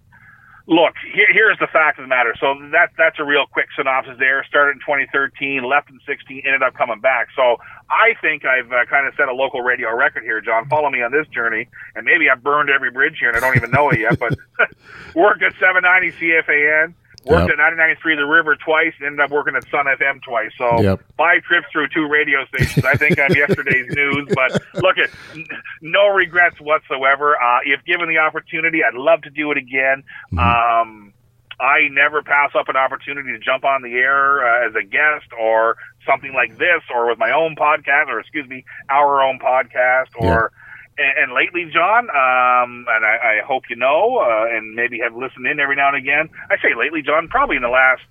look, here, here's the fact of the matter. So that that's a real quick synopsis there. Started in 2013, left in 16, ended up coming back. So I think I've uh, kind of set a local radio record here, John. Follow me on this journey, and maybe I've burned every bridge here, and I don't even know it yet. But [LAUGHS] [LAUGHS] worked at 790 CFAN. Worked Yep. at 99.3 The River twice, and ended up working at Sun FM twice. So Yep. five trips through two radio stations. I think I'm yesterday's [LAUGHS] news, but look at no regrets whatsoever. Uh, if given the opportunity, I'd love to do it again. Mm-hmm. Um, I never pass up an opportunity to jump on the air uh, as a guest or something like this, or with my own podcast, or excuse me, our own podcast, or. And, and lately, John, um, and I, I hope you know, uh, and maybe have listened in every now and again. I say lately, John, probably in the last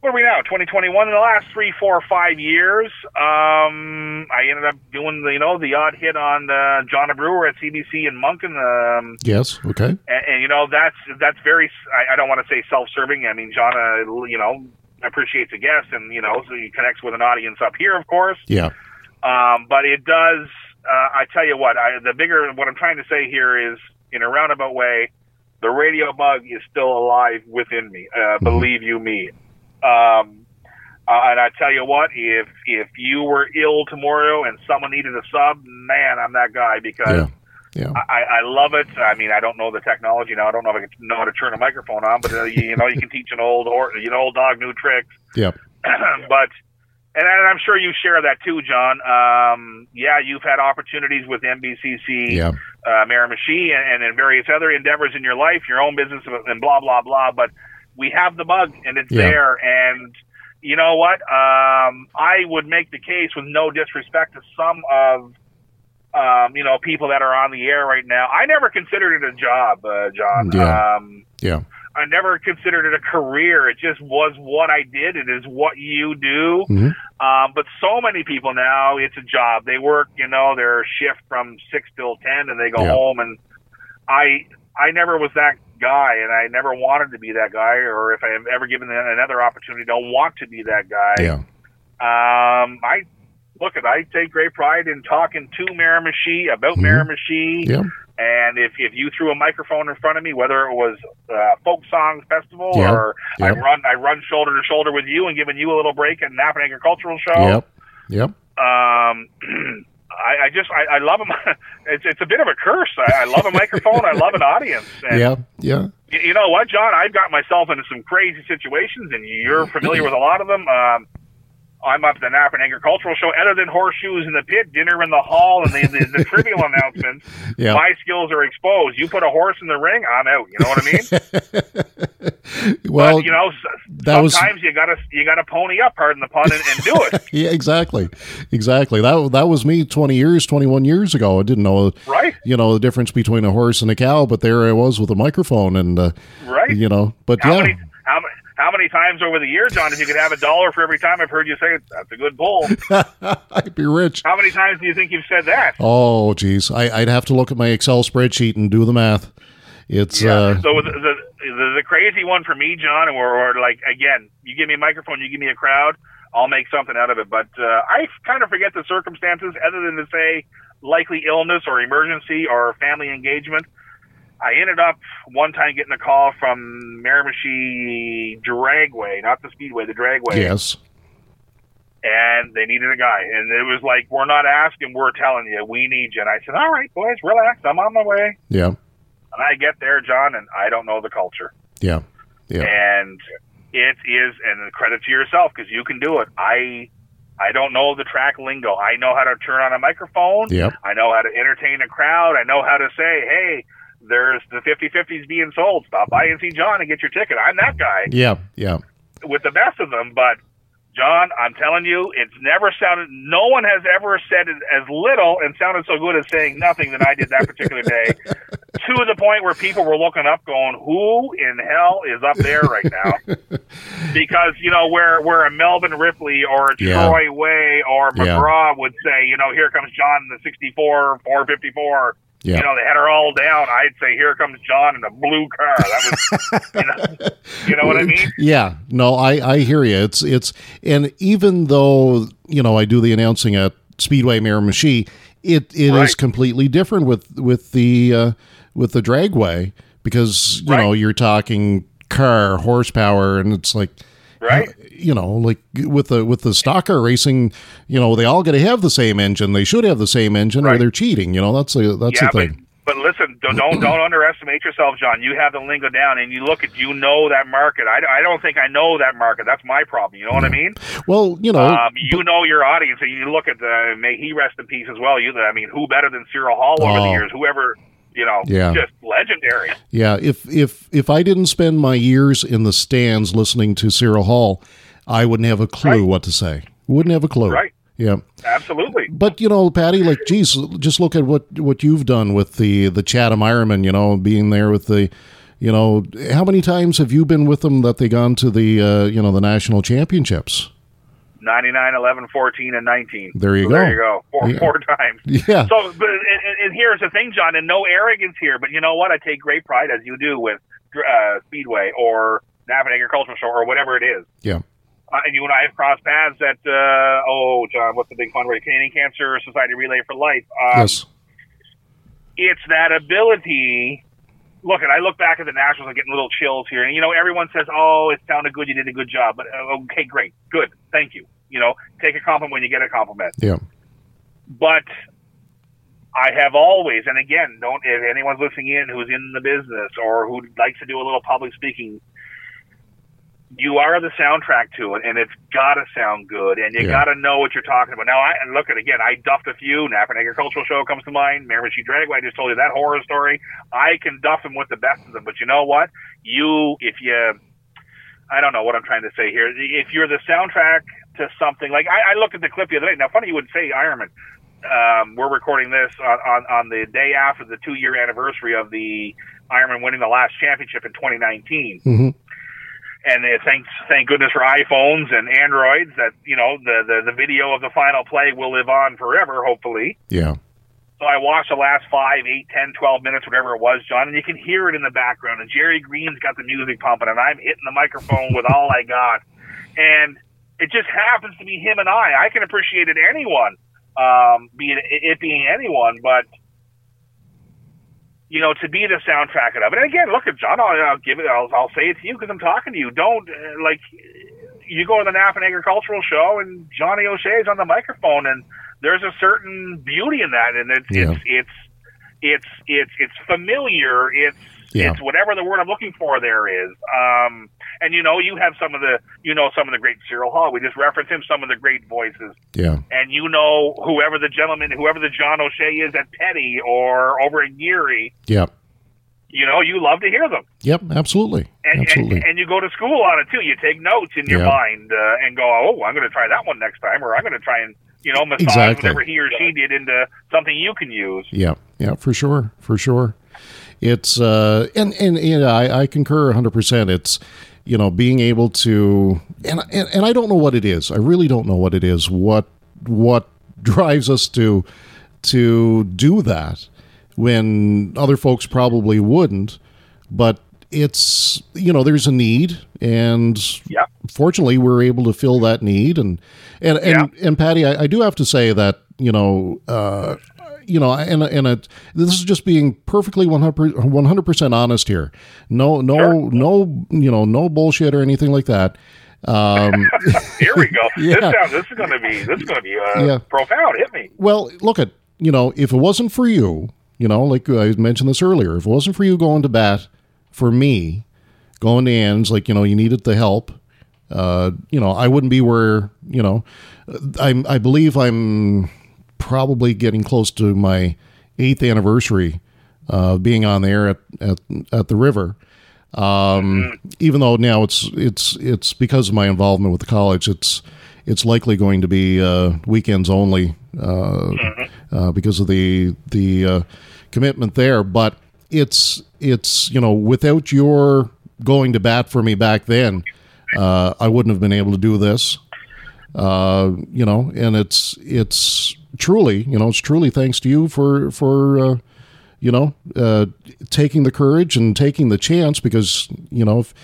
what are we now? 2021. In the last three, four, five years, um, I ended up doing the, you know, the odd hit on uh, John Brewer at CBC in Moncton. Um, yes. Okay. And, and, you know, that's that's very. I, I don't want to say self-serving. I mean, John, uh, you know, appreciates a guest, and you know, so he connects with an audience up here, of course. Yeah. Um, but it does. Uh, I tell you what, I, the bigger what I'm trying to say here is, in a roundabout way, the radio bug is still alive within me. Uh, mm-hmm. Believe you me. Um, uh, and I tell you what, if if you were ill tomorrow and someone needed a sub, man, I'm that guy because yeah. Yeah. I, I love it. I mean, I don't know the technology now. I don't know if I can know how to turn a microphone on, but uh, you, you know, you can teach an old or you know old dog new tricks. Yep. [CLEARS THROAT] but and I'm sure you share that too, John. Um, yeah, you've had opportunities with NBCC, yeah. uh, Miramichi, and, and in various other endeavors in your life, your own business, and blah blah blah. But we have the bug and it's yeah. there. And you know what? Um, I would make the case with no disrespect to some of, um, you know, people that are on the air right now. I never considered it a job, uh, John. Yeah. Um, yeah. I never considered it a career. It just was what I did. It is what you do. Mm-hmm. Um, but so many people now, it's a job. They work, you know, their shift from six till ten, and they go yeah. home. And I, I never was that guy, and I never wanted to be that guy, or if I am ever given another opportunity, don't want to be that guy. Yeah. Um, I look at I take great pride in talking to Miramichi about mm-hmm. Miramichi. Yeah. And if, if you threw a microphone in front of me, whether it was uh, folk songs festival yeah. or yep. I run I run shoulder to shoulder with you and giving you a little break at Napan Agricultural Show. Yep. Yep. Um, [CLEARS THROAT] I, I just I, I love them. [LAUGHS] it's it's a bit of a curse. I, I love a microphone. I love an audience. And yeah, yeah. You, you know what, John? I've got myself into some crazy situations, and you're familiar with a lot of them. Um, I'm up at the Napan Agricultural Show. Other than horseshoes in the pit, dinner in the hall, and the, the, the trivial [LAUGHS] announcements, my skills are exposed. You put a horse in the ring, I'm out. You know what I mean? [LAUGHS] well, but, you know, sometimes was... you gotta you gotta pony up, pardon the pun, and, and do it. [LAUGHS] yeah, exactly, exactly. That that was me 20 years, 21 years ago. I didn't know, right? You know, the difference between a horse and a cow, but there I was with a microphone, and uh, right. You know, but how yeah. Many, how? How many times over the years, John, if you could have a dollar for every time I've heard you say that's a good pull. [LAUGHS] I'd be rich. How many times do you think you've said that? Oh, geez. I, would have to look at my Excel spreadsheet and do the math. It's yeah. uh, so the, the, the the crazy one for me, John, or, we're like again, you give me a microphone, you give me a crowd, I'll make something out of it. But uh, I kind of forget the circumstances, other than to say likely illness or emergency or family engagement. I ended up one time getting a call from Miramichi Dragway, not the Speedway, the Dragway. Yes. And they needed a guy. And it was like, we're not asking, we're telling you, we need you. And I said, all right, boys, relax. I'm on my way. Yeah. And I get there, John, and I don't know the culture. Yeah. Yeah. And it is, and credit to yourself because you can do it. I. I don't know the track lingo. I know how to turn on a microphone. Yep. I know how to entertain a crowd. I know how to say, "Hey, there's the 50-50s being sold. Stop by and see John and get your ticket. I'm that guy. Yeah, yeah. With the best of them, but John, I'm telling you, it's never sounded. No one has ever said it as little and sounded so good as saying nothing than I did that particular day. [LAUGHS] to the point where people were looking up, going, "Who in hell is up there right now?" [LAUGHS] because you know where where a Melvin Ripley or a Yeah. Troy Way or Yeah. McGraw would say, you know, here comes John in the 64 454. Yeah. You know, they had her all down. I'd say, "Here comes John in a blue car." That was, you know, [LAUGHS] you know what I mean? Yeah, no, I I hear you. It's it's and even though you know I do the announcing at Speedway Miramichi, it it is Right. completely different with with the uh, with the dragway because you Right. know you're talking car horsepower and it's like Right? you know like with the with the stock car racing you know they all got to have the same engine they should have the same engine or they're cheating you know that's the that's yeah, the thing but listen, don't don't, don't [CLEARS THROAT] underestimate yourself, John. You have the lingo down, and you look at you know that market. I, I don't think I know that market. That's my problem. You know what I mean? well you know Um, you know your audience, and you look at the. May he rest in peace as well. You, I mean, who better than Cyril Hall over the Oh. years? Whoever. You know, Yeah. just legendary. Yeah, if if if I didn't spend my years in the stands listening to Cyril Hall, I wouldn't have a clue Right. what to say. Wouldn't have a clue. Right. Yeah. Absolutely. But you know, Patty, like, geez, just look at what what you've done with the the Chatham Ironman. You know, being there with the, you know, how many times have you been with them that they gone to the uh, you know the national championships? 99, 11, 14, and 19. There you So go. There you go. Four, Yeah. four times. [LAUGHS] Yeah. So, but, and, and- here's the thing, John, and no arrogance here, but you know what? I take great pride, as you do, with uh, Speedway or Napan Agricultural Show or whatever it is. Yeah. Uh, and you and I have crossed paths at, uh, oh, John, what's the big fundraiser? Canadian Cancer Society Relay for Life. Um, yes. It's that ability. Look, and I look back at the Nationals and getting little chills here. And, you know, everyone says, oh, it sounded good. You did a good job. But, uh, okay, great. Good. Thank you. You know, take a compliment when you get a compliment. Yeah. but I have always, and again, don't if anyone's listening in who's in the business or who likes to do a little public speaking, you are the soundtrack to it, and it's got to sound good, and you Yeah. got to know what you're talking about. Now, I and look at again, I duffed a few. Napan Agricultural Show comes to mind. Miramichi Dragway, I just told you that horror story. I can duff them with the best of them, but you know what? You, if you, I don't know what I'm trying to say here. If you're the soundtrack to something like I, I looked at the clip the other day. Now, funny you would say Ironman um, we're recording this on, on, on the day after the two year anniversary of the Ironman winning the last championship in 2019. hmm And uh, thanks, thank goodness for iPhones and Androids that, you know, the, the, the video of the final play will live on forever, hopefully. Yeah. So I watched the last five, eight, ten, twelve minutes, whatever it was, John, and you can hear it in the background. And Jerry Green's got the music pumping, and I'm hitting the microphone with all I got. And it just happens to be him and I. I can appreciate it anyone, um, be it, it being anyone, but you know, to be the soundtrack of it. And again, look at John. I'll, I'll give it. I'll, I'll say it to you because I'm talking to you. Don't uh, like you go to the Napan Agricultural Show and Johnny O'Shea's on the microphone, and there's a certain beauty in that, and it's Yeah. it's it's it's it's it's familiar. It's Yeah. it's whatever the word I'm looking for there is. Um, and you know, you have some of the you know some of the great Cyril Hall. We just referenced him. Some of the great voices Yeah. and you know whoever the gentleman, whoever the John O'Shea is at Petty or over at Geary, Yep. you know, you love to hear them, Yep. Absolutely. and Absolutely. and, and you go to school on it too. You take notes in your Yeah. mind uh, and go, oh, I'm going to try that one next time, or I'm going to try and you know massage Exactly. whatever he or she did into something you can use. Yeah, yeah, for sure, for sure. It's uh, and and and I, I concur hundred percent. It's you know being able to and, and and I don't know what it is. I really don't know what it is. What what [LAUGHS] drives us to to do that when other folks probably wouldn't, but it's you know there's a need and yeah. fortunately we're able to fill that need and and and, and Patty I, I do have to say that you know uh, you know and and it, this is just being perfectly 100 percent honest here no no Sure. no you know no bullshit or anything like that um, [LAUGHS] Here we go. Yeah. This sounds. This is going to be. This is going to be uh, Yeah. profound. Hit me. well look at you know if it wasn't for you you know like I mentioned this earlier if it wasn't for you going to bat for me going to ends like you know you needed the help uh, you know I wouldn't be where you know I'm I believe I'm probably getting close to my eighth anniversary uh, being on there at, at at the river. Um, even though now it's it's it's because of my involvement with the college it's it's likely going to be uh, weekends only uh, uh, because of the the uh, commitment there. But it's it's you know without your going to bat for me back then uh, I wouldn't have been able to do this. Uh, you know and it's it's truly you know it's truly thanks to you for for uh, you know, uh, taking the courage and taking the chance because you know if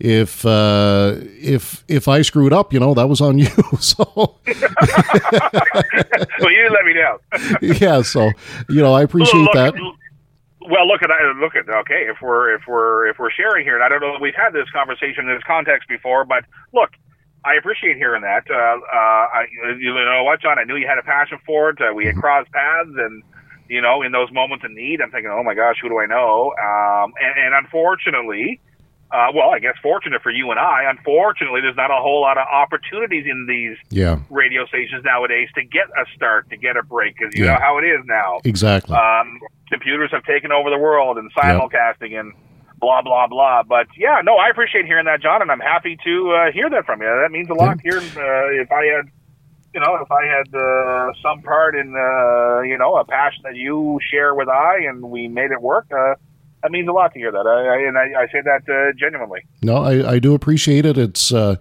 if uh, if if I screwed up, you know that was on you. [LAUGHS] so [LAUGHS] well, you let me down. [LAUGHS] yeah, so you know I appreciate look, that. Well, look at look at okay. If we're if we're if we're sharing here, and I don't know that we've had this conversation in this context before, but look, I appreciate hearing that. Uh, uh, I, you know what, John? I knew you had a passion for it. Uh, we had crossed paths, and you know, in those moments of need, I'm thinking, oh my gosh, who do I know? Um, and, and unfortunately, uh, well, I guess fortunate for you and I. Unfortunately, there's not a whole lot of opportunities in these Yeah. radio stations nowadays to get a start, to get a break, because you Yeah. know how it is now. Exactly. Um, computers have taken over the world and simulcasting and blah blah blah. But yeah, no, I appreciate hearing that, John, and I'm happy to uh, hear that from you. That means a lot. Here, uh, if I had, you know, if I had uh, some part in, uh, you know, a passion that you share with I, and we made it work. Uh, that means a lot to hear that, I, I, and I, I say that uh, genuinely. No, I, I do appreciate it. It's, uh,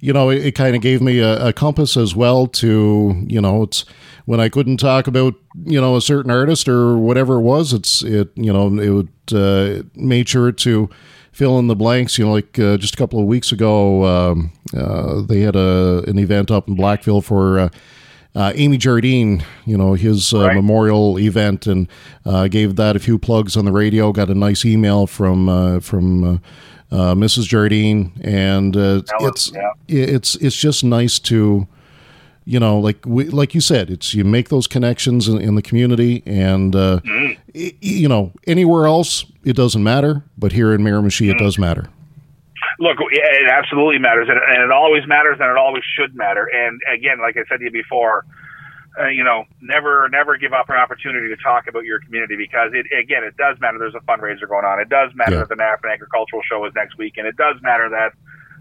you know, it, it kind of gave me a, a compass as well to, you know, it's when I couldn't talk about, you know, a certain artist or whatever it was, it's, it, you know, it would, uh, made sure to fill in the blanks. You know, like uh, just a couple of weeks ago, um, uh, they had a, an event up in Blackville for, uh, uh, Amy Jardine, you know, his uh, Right. memorial event, and uh, gave that a few plugs on the radio. Got a nice email from uh, from uh, uh, Mrs. Jardine, and uh, it's yeah. it's it's just nice to, you know, like we, like you said, it's you make those connections in, in the community, and uh, Mm-hmm. y- you know, anywhere else it doesn't matter, but here in Miramichi Mm-hmm. it does matter. Look, it absolutely matters, and and it always matters, and it always should matter. And again, like I said to you before, uh, you know, never, never give up an opportunity to talk about your community because it, again, it does matter. There's a fundraiser going on. It does matter Yeah. that the Napan Agricultural Show is next week, and it does matter that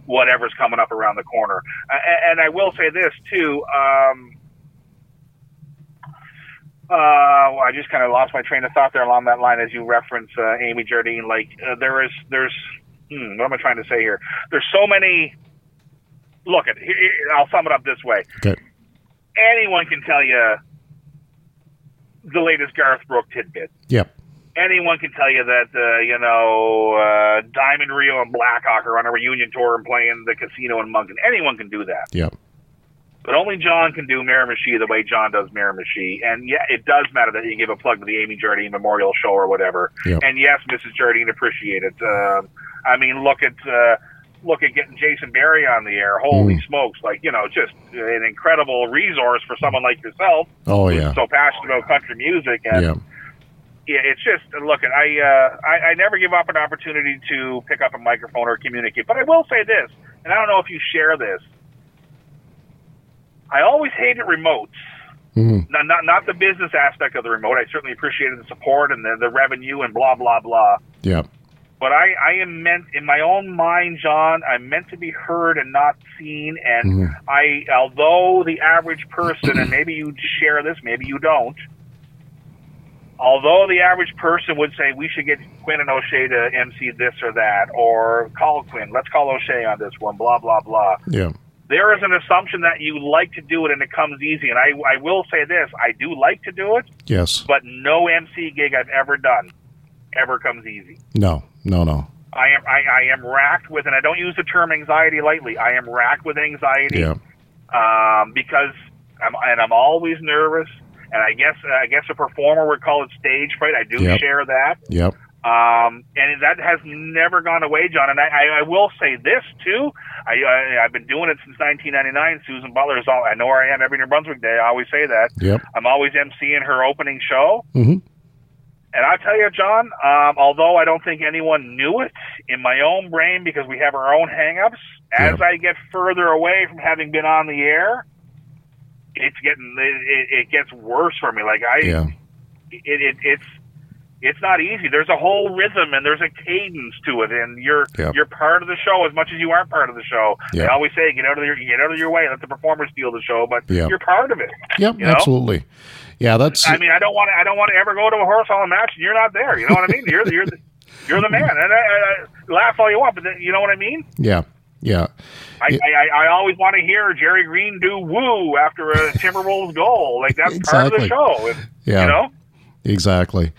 whatever's coming up around the corner. Uh, and I will say this too. Um, uh, well, I just kind of lost my train of thought there along that line as you reference uh, Amy Jardine. Like uh, there is, there's, hmm, what am I trying to say here? There's so many. Look at. Here- I'll sum it up this way. Okay. Anyone can tell you the latest Garth Brooks tidbit. Yep. Anyone can tell you that uh, you know uh, Diamond Rio and Blackhawk are on a reunion tour and playing the casino in Moncton. Anyone can do that. Yep. But only John can do Miramichi the way John does Miramichi. And yeah, it does matter that you give a plug to the Amy Jardine Memorial Show or whatever. Yep. And yes, Mrs. Jardine appreciate it. Um, I mean, look at uh, look at getting Jason Barry on the air. Holy Mm. smokes! Like you know, just an incredible resource for someone like yourself Oh who's yeah. so passionate about country music. And Yeah. Yeah, it's just look. I, uh, I I never give up an opportunity to pick up a microphone or communicate. But I will say this, and I don't know if you share this. I always hated remotes. Mhm. Not, not not the business aspect of the remote. I certainly appreciated the support and the, the revenue and blah blah blah. Yeah. But I, I am meant in my own mind, John. I'm meant to be heard and not seen. And Mhm. I, although the average person, and maybe you share this, maybe you don't. Although the average person would say we should get Quinn and O'Shea to MC this or that, or call Quinn, let's call O'Shea on this one, blah blah blah. Yeah. There is an assumption that you like to do it and it comes easy. And I, I will say this: I do like to do it, Yes. but no MC gig I've ever done ever comes easy. No. No. No. I am I, I am racked with, and I don't use the term anxiety lightly. I am racked with anxiety Yeah. um, because I'm and I'm always nervous. And I guess I guess a performer would call it stage fright. I do Yep. share that, Yep. um, and that has never gone away, John. And I, I, I will say this too. I, I I've been doing it since 1999. Susan Butler is all. I know where I am every New Brunswick day. I always say that. Yep. I'm always emceeing her opening show. Mhm. And I'll tell you, John, um, although I don't think anyone knew it in my own brain because we have our own hangups, as Yeah. I get further away from having been on the air, it's getting it, it, gets worse for me. Like I, Yeah. it, it it's it's not easy. There's a whole rhythm and there's a cadence to it, and you're Yep. you're part of the show as much as you aren't part of the show. Yeah. I always say, get out of your get out of your way, let the performers steal the show, but Yeah. you're part of it. Yep. You know? Absolutely. Yeah. That's. I mean, I don't want to. I don't want to ever go to a horse hauling match and you're not there. You know what I mean? You're the, you're the, you're the man. And I, I, I laugh all you want, but you know what I mean? yeah. Yeah. I. I, I, always want to hear Jerry Green do woo after a [LAUGHS] Timberwolves goal. Like that's part of the show. And, Yeah. You know? Exactly.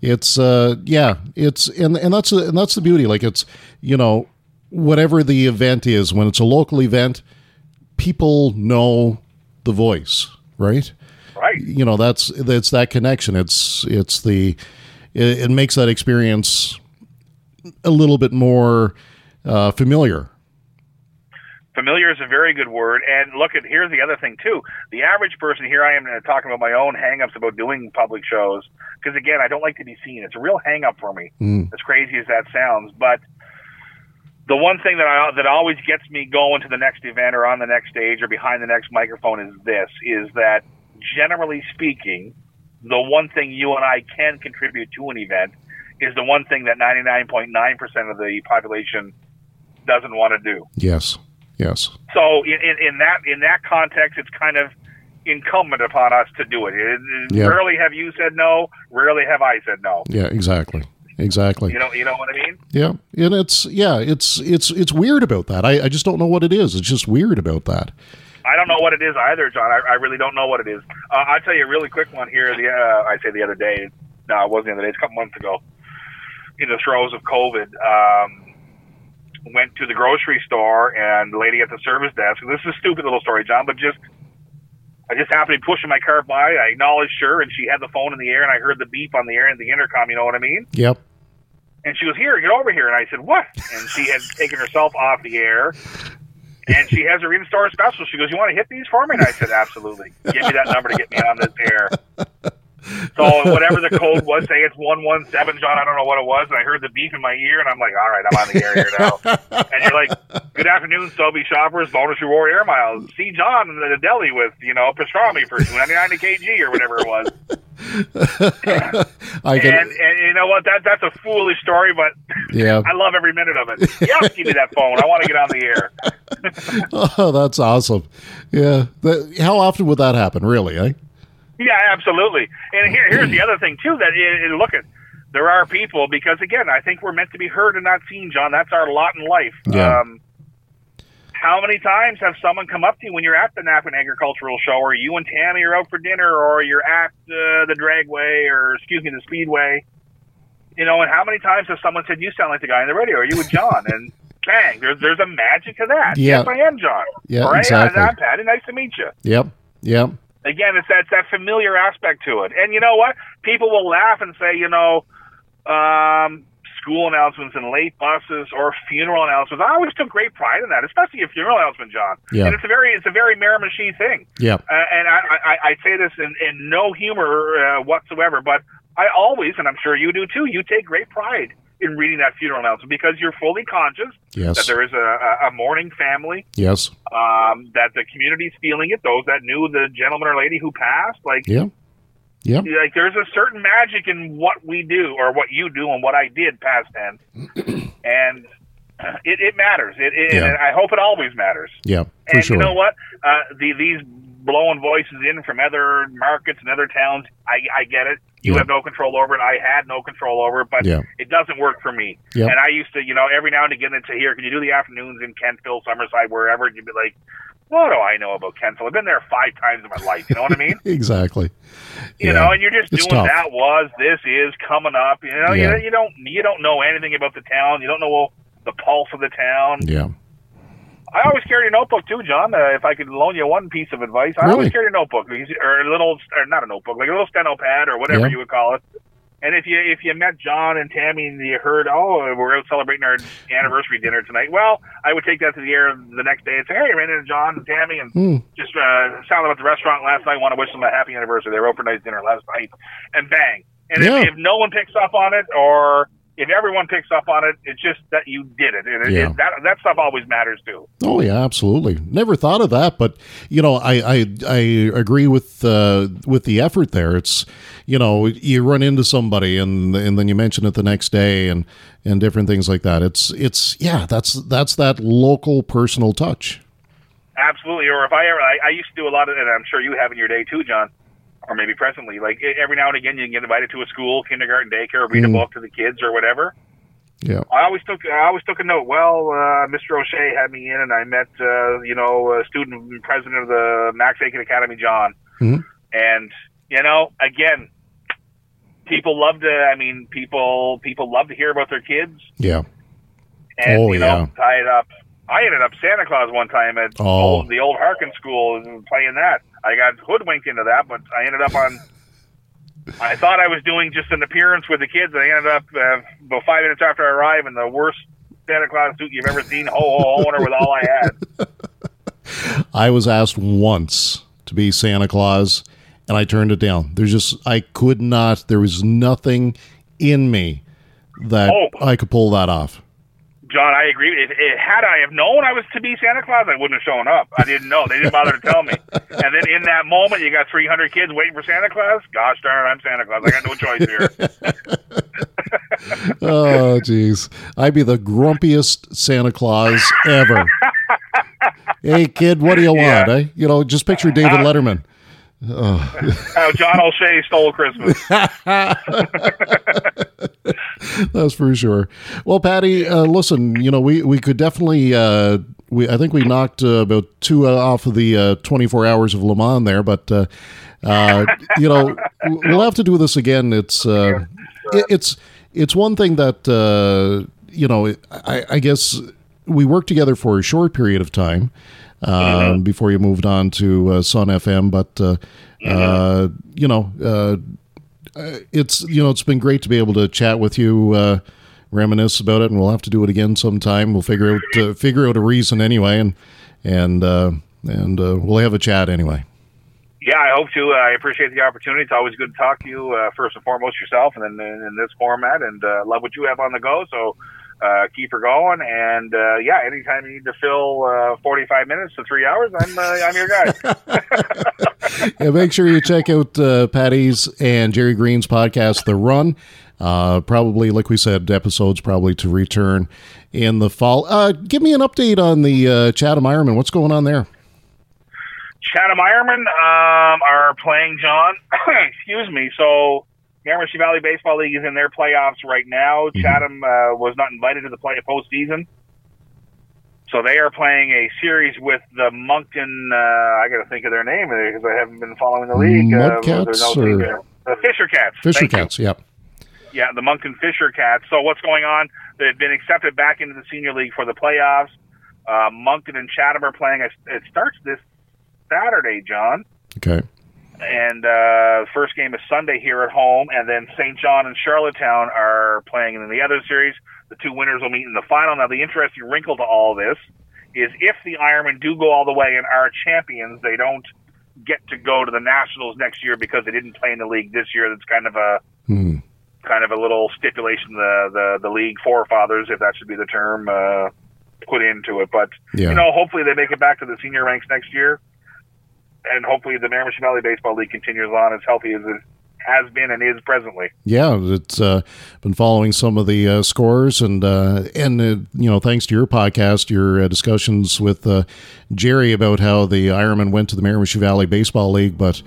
It's uh yeah, it's and and that's and that's the beauty like it's you know whatever the event is when it's a local event people know the voice, right? Right. You know that's it's that connection. It's it's the it, it makes that experience a little bit more uh, familiar. Familiar is a very good word. And look at here's the other thing too. The average person here, I am talking about my own hangups about doing public shows because again, I don't like to be seen. It's a real hang up for me. Mm. As crazy as that sounds, but the one thing that I that always gets me going to the next event or on the next stage or behind the next microphone is this: is that generally speaking, the one thing you and I can contribute to an event is the one thing that 99.9% of the population doesn't want to do. Yes. Yes. So in, in, in that in that context, it's kind of incumbent upon us to do it. it Yep. Rarely have you said no. Rarely have I said no. Yeah. Exactly. Exactly. You know, you know what I mean? Yeah, and it's yeah, it's it's it's weird about that. I, I just don't know what it is. It's just weird about that. I don't know what it is either, John. I, I really don't know what it is. Uh, I'll tell you a really quick one here. The uh, I say the other day. No, it wasn't the other day. It's a couple months ago. In the throes of COVID, um, went to the grocery store and the lady at the service desk. This is a stupid little story, John, but just I just happened to be pushing my cart by. I acknowledged her, and she had the phone in the air, and I heard the beep on the air and the intercom. You know what I mean? Yep. And she was "Here, get over here." And I said, "What?" And she had [LAUGHS] taken herself off the air, and she has her in-store special. She goes, "You want to hit these for me?" And I said, "Absolutely. Give me that number to get me on this air." [LAUGHS] So whatever the code was, say it's one one seven, John. I don't know what it was, and I heard the beep in my ear, and I'm like, "All right, I'm on the air here now." and you're like, "Good afternoon, Sobeys shoppers, bonus reward air miles. See John in the deli with you know pastrami for two ninety nine a kg or whatever it was." [LAUGHS] I can. And, and you know what? That that's a foolish story, but yeah. [LAUGHS] I love every minute of it. Yes, give me that phone. I want to get on the air. [LAUGHS] Oh, that's awesome. Yeah. How often would that happen? Really? Eh? Yeah, absolutely. And here, here's the other thing too. That it, it- look at there are people because again, I think we're meant to be heard and not seen, John. That's our lot in life. Yeah. Um, how many times have someone come up to you when you're at the Napan Agricultural Show, or you and Tammy are out for dinner, or you're at uh, the Dragway, or excuse me, the Speedway? You know, and how many times has someone said, "You sound like the guy on the radio"? Are you with John? and bang, there's there's a magic to that. Yeah. Yes, I am John. Yeah, right, exactly. I'm Patty. Nice to meet you. Yep. Yep. Again, it's that, that familiar aspect to it. And you know what? People will laugh and say, you know, um, school announcements and late buses or funeral announcements. I always took great pride in that, especially a funeral announcement, John. Yeah. And it's a very it's a very Miramichi thing. Yeah. Uh, and I, I, I say this in, in no humor uh, whatsoever, but I always, and I'm sure you do too, you take great pride in reading that funeral announcement because you're fully conscious that Yes. there is a, a, mourning family, Yes. um, that the community's feeling it. Those that knew the gentleman or lady who passed, like Yep. Yep. like there's a certain magic in what we do or what you do and what I did past tense, [CLEARS THROAT] and it, it matters. It, it Yeah. and I hope it always matters. Yeah. For and sure. you know what? Uh, the, these blowing voices in from other markets and other towns, I, I get it. You Yeah. have no control over it. I had no control over it, but Yeah. it doesn't work for me. Yep. And I used to, you know, every now and again, say, "Here, can you do the afternoons in Kentville, Summerside, wherever?" And you'd be like, "What do I know about Kentville? I've been there five times in my life. You know what I mean?" [LAUGHS] Exactly. you Yeah. know, and you're just It's doing tough. that was this is coming up. You know, you, you don't you don't know anything about the town. You don't know the pulse of the town. Yeah. I always carry a notebook too, John. Uh, if I could loan you one piece of advice, I Really? always carry a notebook or a little, or not a notebook, like a little steno pad or whatever Yeah. you would call it. And if you if you met John and Tammy and you heard, oh, we're out celebrating our anniversary dinner tonight, well, I would take that to the air the next day and say, hey, I ran into John and Tammy and Hmm. just uh, sounded about the restaurant last night. Want to wish them a happy anniversary. They were out for nice dinner last night, and bang. And Yeah. if, if no one picks up on it, or if everyone picks up on it, it's just that you did it, and Yeah. it, that that stuff always matters too. Oh yeah, absolutely. Never thought of that, but you know, I I, I agree with uh, with the effort there. It's you know, you run into somebody and and then you mention it the next day and and different things like that. It's it's yeah, that's that's that local personal touch. Absolutely. Or if I ever, I, I used to do a lot of, and I'm sure you have in your day too, John, or maybe presently. Like every now and again, you can get invited to a school, kindergarten, daycare, read Mm. a book to the kids or whatever. Yeah. I always took, I always took a note. Well, uh, Mr. O'Shea had me in, and I met, uh, you know, a student president of the Max Aitken Academy, John, Mhm. and you know, again. People love to. I mean, people people love to hear about their kids, Yeah. and Oh, you know, yeah. tie it up. I ended up Santa Claus one time at Oh. old, the old Harkin School and playing that. I got hoodwinked into that, but I ended up on. I thought I was doing just an appearance with the kids, and I ended up uh, about five minutes after I arrived in the worst Santa Claus suit you've ever seen. Ho ho ho! With all I had. [LAUGHS] I was asked once to be Santa Claus and I turned it down. There's just I could not there was nothing in me that Oh. I could pull that off. John, I agree. If, if, had I have known I was to be Santa Claus, I wouldn't have shown up. I didn't know. They didn't bother to tell me. And then in that moment, you got 300 kids waiting for Santa Claus. Gosh darn, it, I'm Santa Claus. I got no choice here. [LAUGHS] oh, jeez. I'd be the grumpiest Santa Claus ever. [LAUGHS] hey, kid, what do you want? Yeah. Eh? You know, just picture David uh, Letterman. Oh. How John O'Shea stole Christmas. [LAUGHS] That's for sure. Well, Patty, uh, listen, you know, we, we could definitely, uh, we I think we knocked uh, about two uh, off of the uh, 24 hours of Le Mans there, but, uh, you know, we'll have to do this again. It's, it, it's, it's one thing that, you know, I, I guess we worked together for a short period of time mm-hmm. before you moved on to uh, Sun FM. But uh, mm-hmm. you know, it's you know it's been great to be able to chat with you reminisce about it, and we'll have to do it again sometime. We'll figure out uh, figure out a reason anyway, and and uh, and uh, we'll have a chat anyway. Yeah, I hope to. I appreciate the opportunity. It's always good to talk to you first and foremost yourself, and then in, in this format, and love what you have on the go. So uh, keep her going. And uh, yeah, anytime you need to fill uh, 45 minutes to three hours, I'm uh, I'm your guy. [LAUGHS] [LAUGHS] yeah, make sure you check out uh, Patty's and Jerry Green's podcast, The Run. Uh, probably, like we said, episodes probably to return in the fall. give me an update on the Chatham Ironman. What's going on there? Chatham Ironman um, are playing John. [COUGHS] excuse me. So Miramichi Valley Baseball League is in their playoffs right now. Mm-hmm. Chatham uh, was not invited to the play postseason. So they are playing a series with the Moncton. Uh, I got to think of their name because I haven't been following the league. Mudcats uh, no the Fisher Cats. Fisher Cats. You. Yep. Yeah, the Moncton Fisher Cats. So what's going on? They've been accepted back into the senior league for the playoffs. Uh, Moncton and Chatham are playing. It starts this Saturday, John. Okay and uh, first game is Sunday here at home, and then St. John and Charlottetown are playing in the other series. The two winners will meet in the final. Now, the interesting wrinkle to all this is if the Ironmen do go all the way and are champions, they don't get to go to the Nationals next year because they didn't play in the league this year. That's kind of a hmm. kind of a little stipulation the the the league forefathers, if that should be the term, uh, put into it. But yeah. you know, hopefully they make it back to the senior ranks next year and hopefully the Miramichi Valley Baseball League continues on as healthy as it has been and is presently. Yeah, it's uh, been following some of the uh, scores and uh, and uh, you know thanks to your podcast, your uh, discussions with uh, Jerry about how the Ironman went to the Miramichi Valley Baseball League, but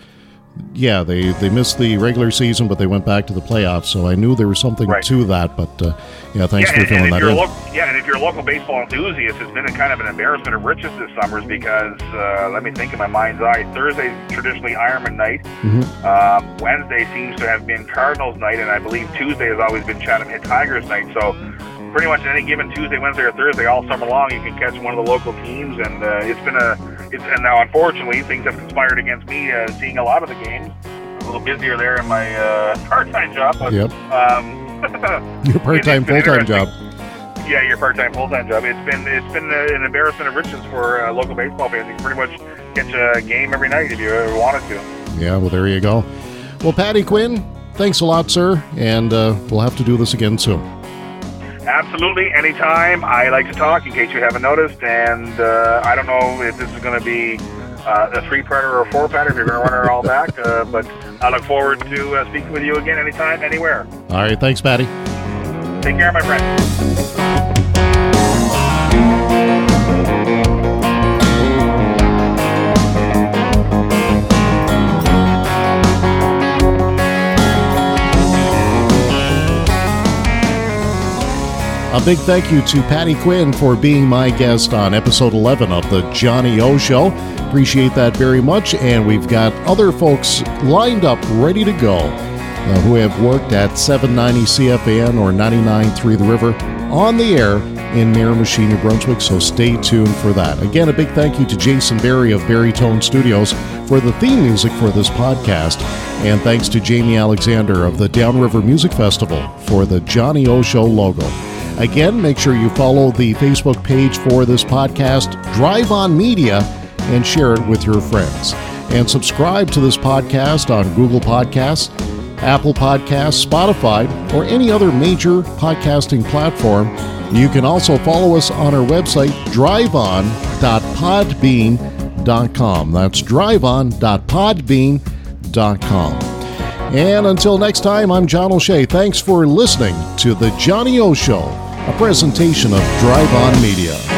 yeah, they, they missed the regular season, but they went back to the playoffs. So I knew there was something right. to that. But uh, yeah, thanks yeah, for filling that in. yeah, and if you're a local baseball enthusiast, it's been a kind of an embarrassment of riches this summer because uh, let me think in my mind's eye. Thursday traditionally Ironman night. Mm-hmm. Um, Wednesday seems to have been Cardinals night, and I believe Tuesday has always been Chatham Hit Tigers night. So pretty much any given Tuesday, Wednesday, or Thursday all summer long, you can catch one of the local teams, and uh, it's been a. It's, and now, unfortunately, things have conspired against me uh, seeing a lot of the games. I'm a little busier there in my uh, [LAUGHS] part-time job. But, yep. Um, [LAUGHS] your part-time, full-time job. Yeah, your part-time, full-time job. It's been it's been an embarrassment of riches for uh, local baseball fans. You can pretty much catch a game every night if you ever wanted to. Yeah, well, there you go. Well, Patty Quinn, thanks a lot, sir, and uh, we'll have to do this again soon. Absolutely, anytime. I like to talk, in case you haven't noticed, and uh, I don't know if this is going to be uh, a three-parter or a four-parter, if you're going to run it all back, uh, but I look forward to uh, speaking with you again anytime, anywhere. All right, thanks, Patty. Take care, my friend. A big thank you to Patty Quinn for being my guest on episode 11 of The Johnny O Show. Appreciate that very much. And we've got other folks lined up, ready to go, uh, who have worked at 790 CFAN or 99.3 The River on the air in Miramichi, New Brunswick. So stay tuned for that. Again, a big thank you to Jason Berry of Barrytone Studios for the theme music for this podcast. And thanks to Jamie Alexander of the Downriver Music Festival for the Johnny O Show logo. Again, make sure you follow the Facebook page for this podcast, Drive On Media, and share it with your friends. And subscribe to this podcast on Google Podcasts, Apple Podcasts, Spotify, or any other major podcasting platform You can also follow us on our website, driveon.podbean.com. That's driveon.podbean.com. And until next time, I'm John O'Shea. Thanks for listening to The Johnny O Show, a presentation of Drive On Media.